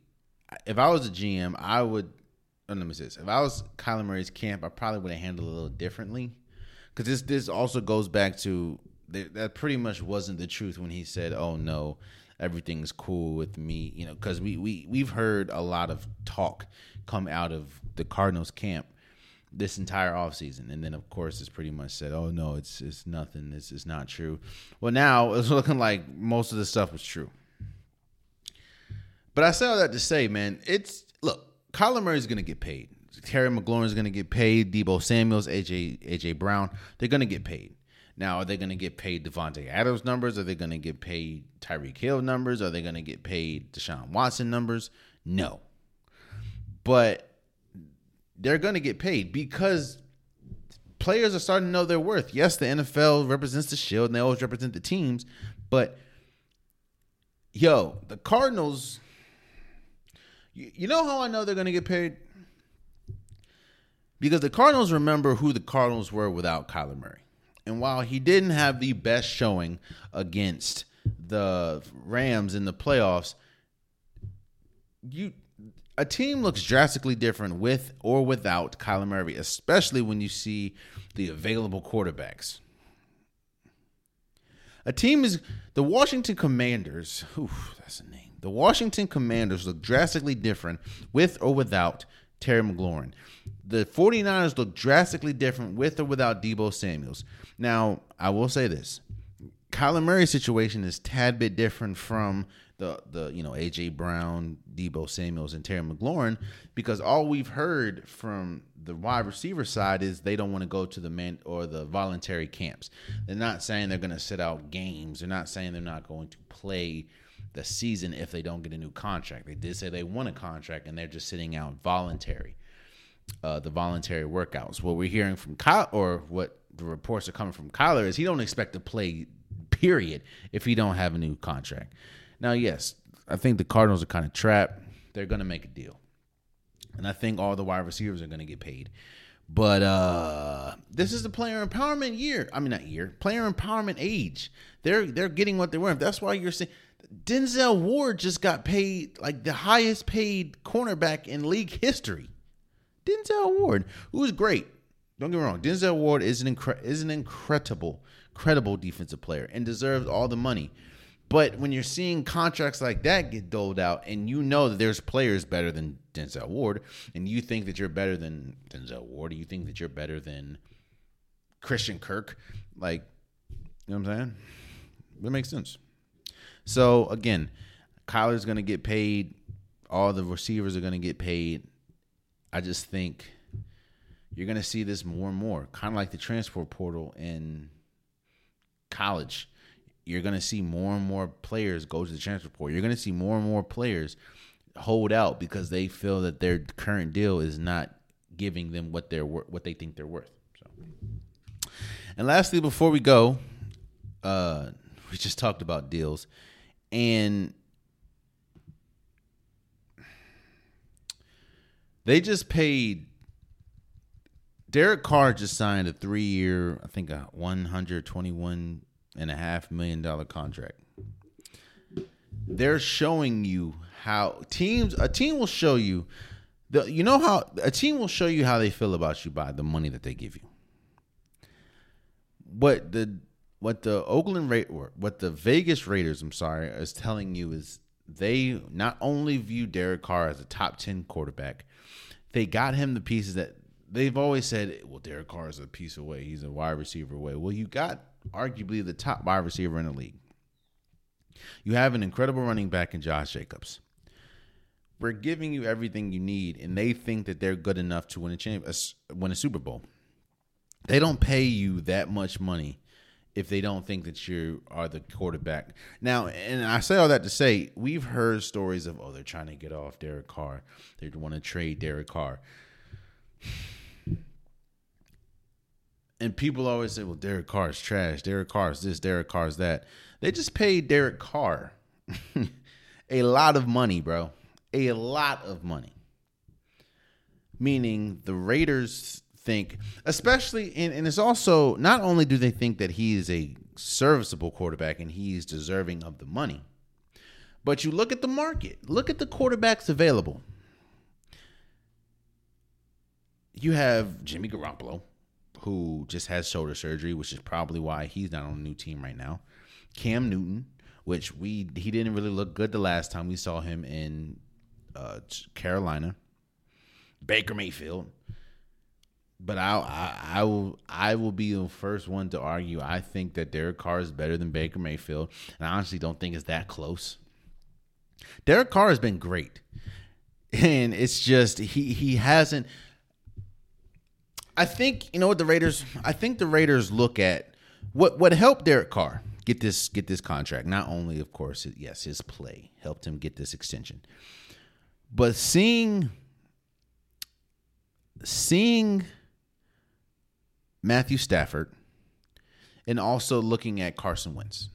[SPEAKER 1] if I was a GM, I would. Oh, let me say this: if I was Kyler Murray's camp, I probably would have handled it a little differently, because this this also goes back to that pretty much wasn't the truth when he said, "Oh no, everything's cool with me, you know, because we we we've heard a lot of talk come out of the Cardinals camp this entire offseason. And then of course it's pretty much said, Oh no, it's it's nothing. It's it's not true. Well now it's looking like most of the stuff was true. But I say all that to say, man, it's look, Kyler Murray's gonna get paid. Terry McLaurin's gonna get paid, Deebo Samuels, AJ AJ Brown, they're gonna get paid. Now, are they going to get paid Davante Adams numbers? Are they going to get paid Tyreek Hill numbers? Are they going to get paid Deshaun Watson numbers? No. But they're going to get paid because players are starting to know their worth. Yes, the NFL represents the shield and they always represent the teams, but yo, the Cardinals, you, you know how I know they're going to get paid? Because the Cardinals remember who the Cardinals were without Kyler Murray. And while he didn't have the best showing against the Rams in the playoffs, you a team looks drastically different with or without Kyler Murray, especially when you see the available quarterbacks. A team is the Washington Commanders. Oof, that's a name. The Washington Commanders look drastically different with or without Terry McLaurin. The 49ers look drastically different with or without Deebo Samuels. Now, I will say this. Kyler Murray's situation is tad bit different from the the you know AJ Brown, Deebo Samuels, and Terry McLaurin because all we've heard from the wide receiver side is they don't want to go to the man or the voluntary camps. They're not saying they're going to sit out games. They're not saying they're not going to play the season if they don't get a new contract. They did say they want a contract and they're just sitting out voluntary, uh, the voluntary workouts. What we're hearing from Kyle, or what the reports are coming from Kyler is he don't expect to play, period, if he don't have a new contract. Now, yes, I think the Cardinals are kind of trapped. They're going to make a deal. And I think all the wide receivers are going to get paid. But uh this is the player empowerment year. I mean not year, player empowerment age. They're they're getting what they're worth. That's why you're saying Denzel Ward just got paid like the highest paid cornerback in league history. Denzel Ward, who is great. Don't get me wrong. Denzel Ward is an incre- is an incredible, credible defensive player and deserves all the money. But when you're seeing contracts like that get doled out, and you know that there's players better than Denzel Ward, and you think that you're better than Denzel Ward, you think that you're better than Christian Kirk, like, you know what I'm saying? That makes sense. So again, Kyler's going to get paid. All the receivers are going to get paid. I just think you're going to see this more and more, kind of like the transfer portal in college you're going to see more and more players go to the transfer portal. You're going to see more and more players hold out because they feel that their current deal is not giving them what they're what they think they're worth. So, and lastly, before we go, uh, we just talked about deals, and they just paid. Derek Carr just signed a three-year, I think, a one hundred twenty-one and a half million dollar contract. They're showing you how teams a team will show you the you know how a team will show you how they feel about you by the money that they give you. What the what the Oakland Ra- or what the Vegas Raiders, I'm sorry, is telling you is they not only view Derek Carr as a top 10 quarterback, they got him the pieces that they've always said, well, Derek Carr is a piece away. He's a wide receiver away. Well, you got arguably the top wide receiver in the league. You have an incredible running back in Josh Jacobs. We're giving you everything you need, and they think that they're good enough to win a champ, win a Super Bowl. They don't pay you that much money if they don't think that you are the quarterback. Now, and I say all that to say, we've heard stories of oh, they're trying to get off Derek Carr. They want to trade Derek Carr and people always say, well, Derek Carr is trash. Derek Carr is this, Derek Carr is that. They just paid Derek Carr a lot of money, bro. A lot of money. Meaning the Raiders think, especially, and, and it's also not only do they think that he is a serviceable quarterback and he's deserving of the money, but you look at the market, look at the quarterbacks available. You have Jimmy Garoppolo, who just has shoulder surgery, which is probably why he's not on a new team right now. Cam Newton, which we he didn't really look good the last time we saw him in uh, Carolina. Baker Mayfield. But I, I, I will I will be the first one to argue. I think that Derek Carr is better than Baker Mayfield, and I honestly don't think it's that close. Derek Carr has been great, and it's just he he hasn't. I think you know what the Raiders. I think the Raiders look at what what helped Derek Carr get this get this contract. Not only, of course, yes, his play helped him get this extension, but seeing seeing Matthew Stafford and also looking at Carson Wentz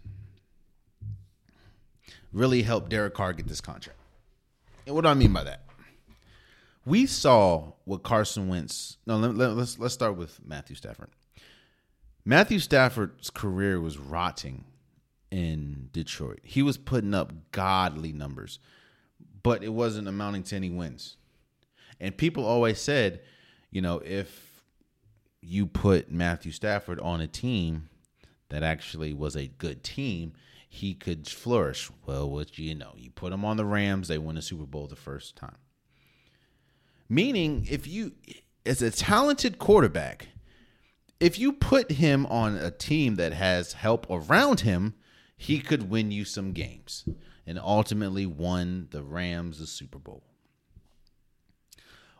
[SPEAKER 1] really helped Derek Carr get this contract. And what do I mean by that? We saw what Carson Wentz. No, let, let, let's let's start with Matthew Stafford. Matthew Stafford's career was rotting in Detroit. He was putting up godly numbers, but it wasn't amounting to any wins. And people always said, you know, if you put Matthew Stafford on a team that actually was a good team, he could flourish. Well, what you know, you put him on the Rams, they win a Super Bowl the first time. Meaning, if you, as a talented quarterback, if you put him on a team that has help around him, he could win you some games and ultimately won the Rams the Super Bowl.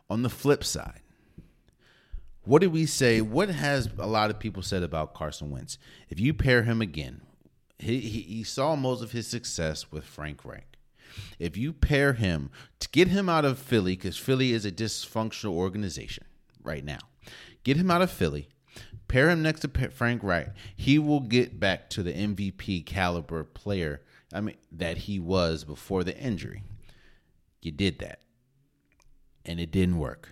[SPEAKER 1] On the flip side, what did we say? What has a lot of people said about Carson Wentz? If you pair him again, he, he, he saw most of his success with Frank Reich. If you pair him to get him out of Philly, because Philly is a dysfunctional organization right now, get him out of Philly, pair him next to Frank Reich, he will get back to the MVP caliber player. I mean that he was before the injury. You did that, and it didn't work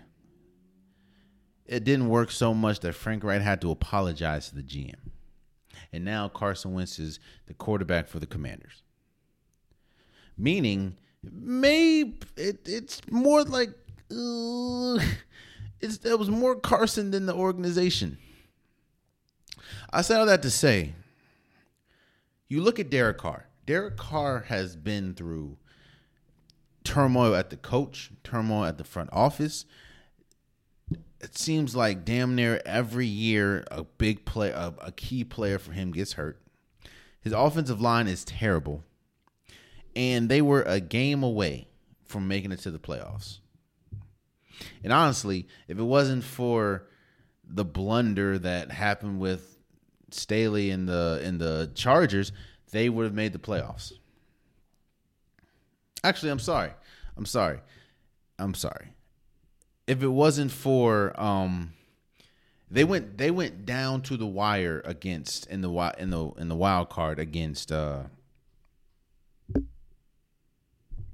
[SPEAKER 1] it didn't work so much that Frank Reich had to apologize to the GM. And now Carson Wentz is the quarterback for the Commanders. Meaning, maybe it, it's more like uh, it's it was more Carson than the organization. I said all that to say, you look at Derek Carr. Derek Carr has been through turmoil at the coach, turmoil at the front office, it seems like damn near every year a big play a, a key player for him gets hurt. His offensive line is terrible. And they were a game away from making it to the playoffs. And honestly, if it wasn't for the blunder that happened with Staley in the in the Chargers, they would have made the playoffs. Actually, I'm sorry. I'm sorry. I'm sorry if it wasn't for um they went they went down to the wire against in the in the in the wild card against uh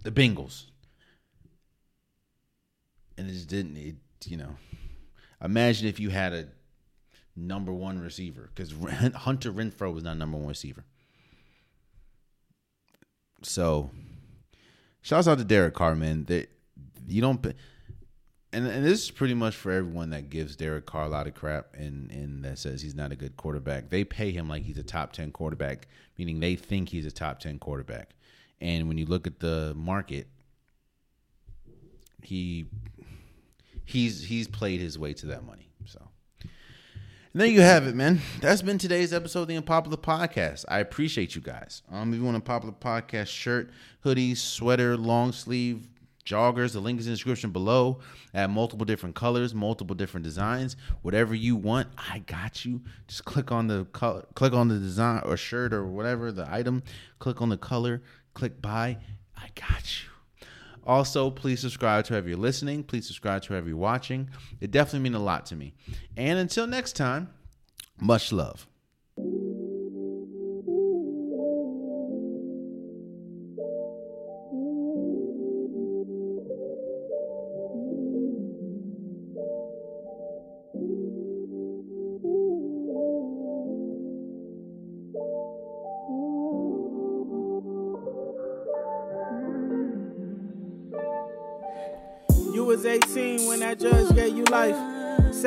[SPEAKER 1] the Bengals. And it just didn't it you know imagine if you had a number one receiver because Hunter Renfrow was not number one receiver. So, shouts out to Derek Carr, man. That you don't and and this is pretty much for everyone that gives Derek Carr a lot of crap and and that says he's not a good quarterback. They pay him like he's a top ten quarterback, meaning they think he's a top ten quarterback. And when you look at the market, he he's he's played his way to that money. So and there you have it, man. That's been today's episode of the Unpopular Podcast. I appreciate you guys. Um, if you want a popular podcast shirt, hoodie, sweater, long sleeve, joggers. The link is in the description below. At multiple different colors, multiple different designs. Whatever you want, I got you. Just click on the color, click on the design or shirt or whatever the item. Click on the color. Click buy. I got you. Also, please subscribe to whoever you're listening. Please subscribe to whoever you're watching. It definitely means a lot to me. And until next time, much love.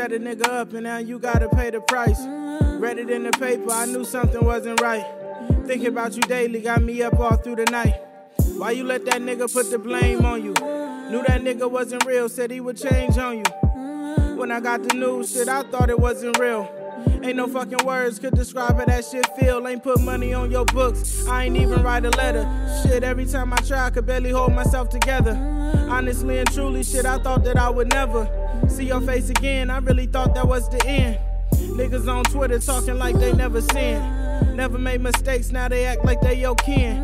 [SPEAKER 2] Set a nigga up and now you gotta pay the price. Read it in the paper, I knew something wasn't right. Thinking about you daily got me up all through the night. Why you let that nigga put the blame on you? Knew that nigga wasn't real, said he would change on you. When I got the news, shit, I thought it wasn't real. Ain't no fucking words could describe how that shit feel. Ain't put money on your books. I ain't even write a letter. Shit, every time I try, I could barely hold myself together. Honestly and truly, shit, I thought that I would never see your face again. I really thought that was the end. Niggas on Twitter talking like they never sinned. Never made mistakes, now they act like they your kin.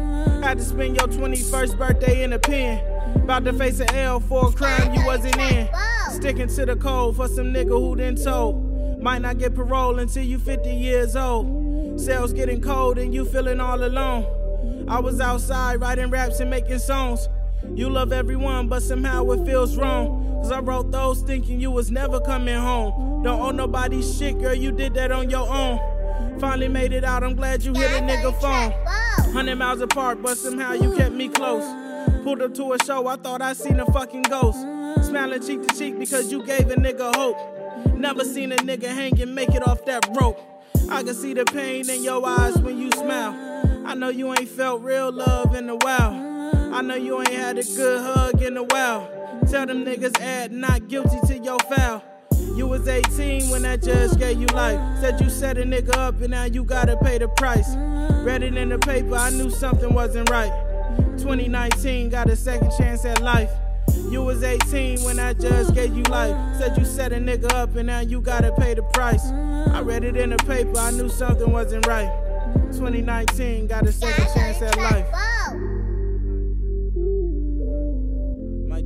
[SPEAKER 2] Had to spend your 21st birthday in a pen. About to face an L for a crime you wasn't in. Sticking to the code for some nigga who didn't told. Might not get parole until you 50 years old. Cells getting cold and you feeling all alone. I was outside writing raps and making songs. You love everyone, but somehow it feels wrong. Cause I wrote those thinking you was never coming home. Don't owe nobody shit, girl, you did that on your own. Finally made it out, I'm glad you hit a nigga phone. Hundred miles apart, but somehow you kept me close. Pulled up to a show, I thought I seen a fucking ghost. Smiling cheek to cheek because you gave a nigga hope. Never seen a nigga hang and make it off that rope. I can see the pain in your eyes when you smile. I know you ain't felt real love in a while. I know you ain't had a good hug in a while. Tell them niggas add not guilty to your foul. You was 18 when that judge gave you life. Said you set a nigga up and now you gotta pay the price. Read it in the paper, I knew something wasn't right. 2019 got a second chance at life. You was 18 when that judge gave you life. Said you set a nigga up and now you gotta pay the price. I read it in the paper, I knew something wasn't right. 2019 got a second chance at life.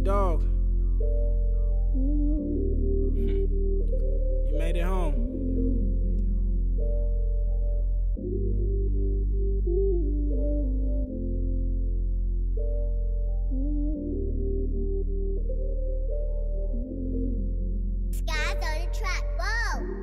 [SPEAKER 2] dog. you made it home. Skies on a track, whoa!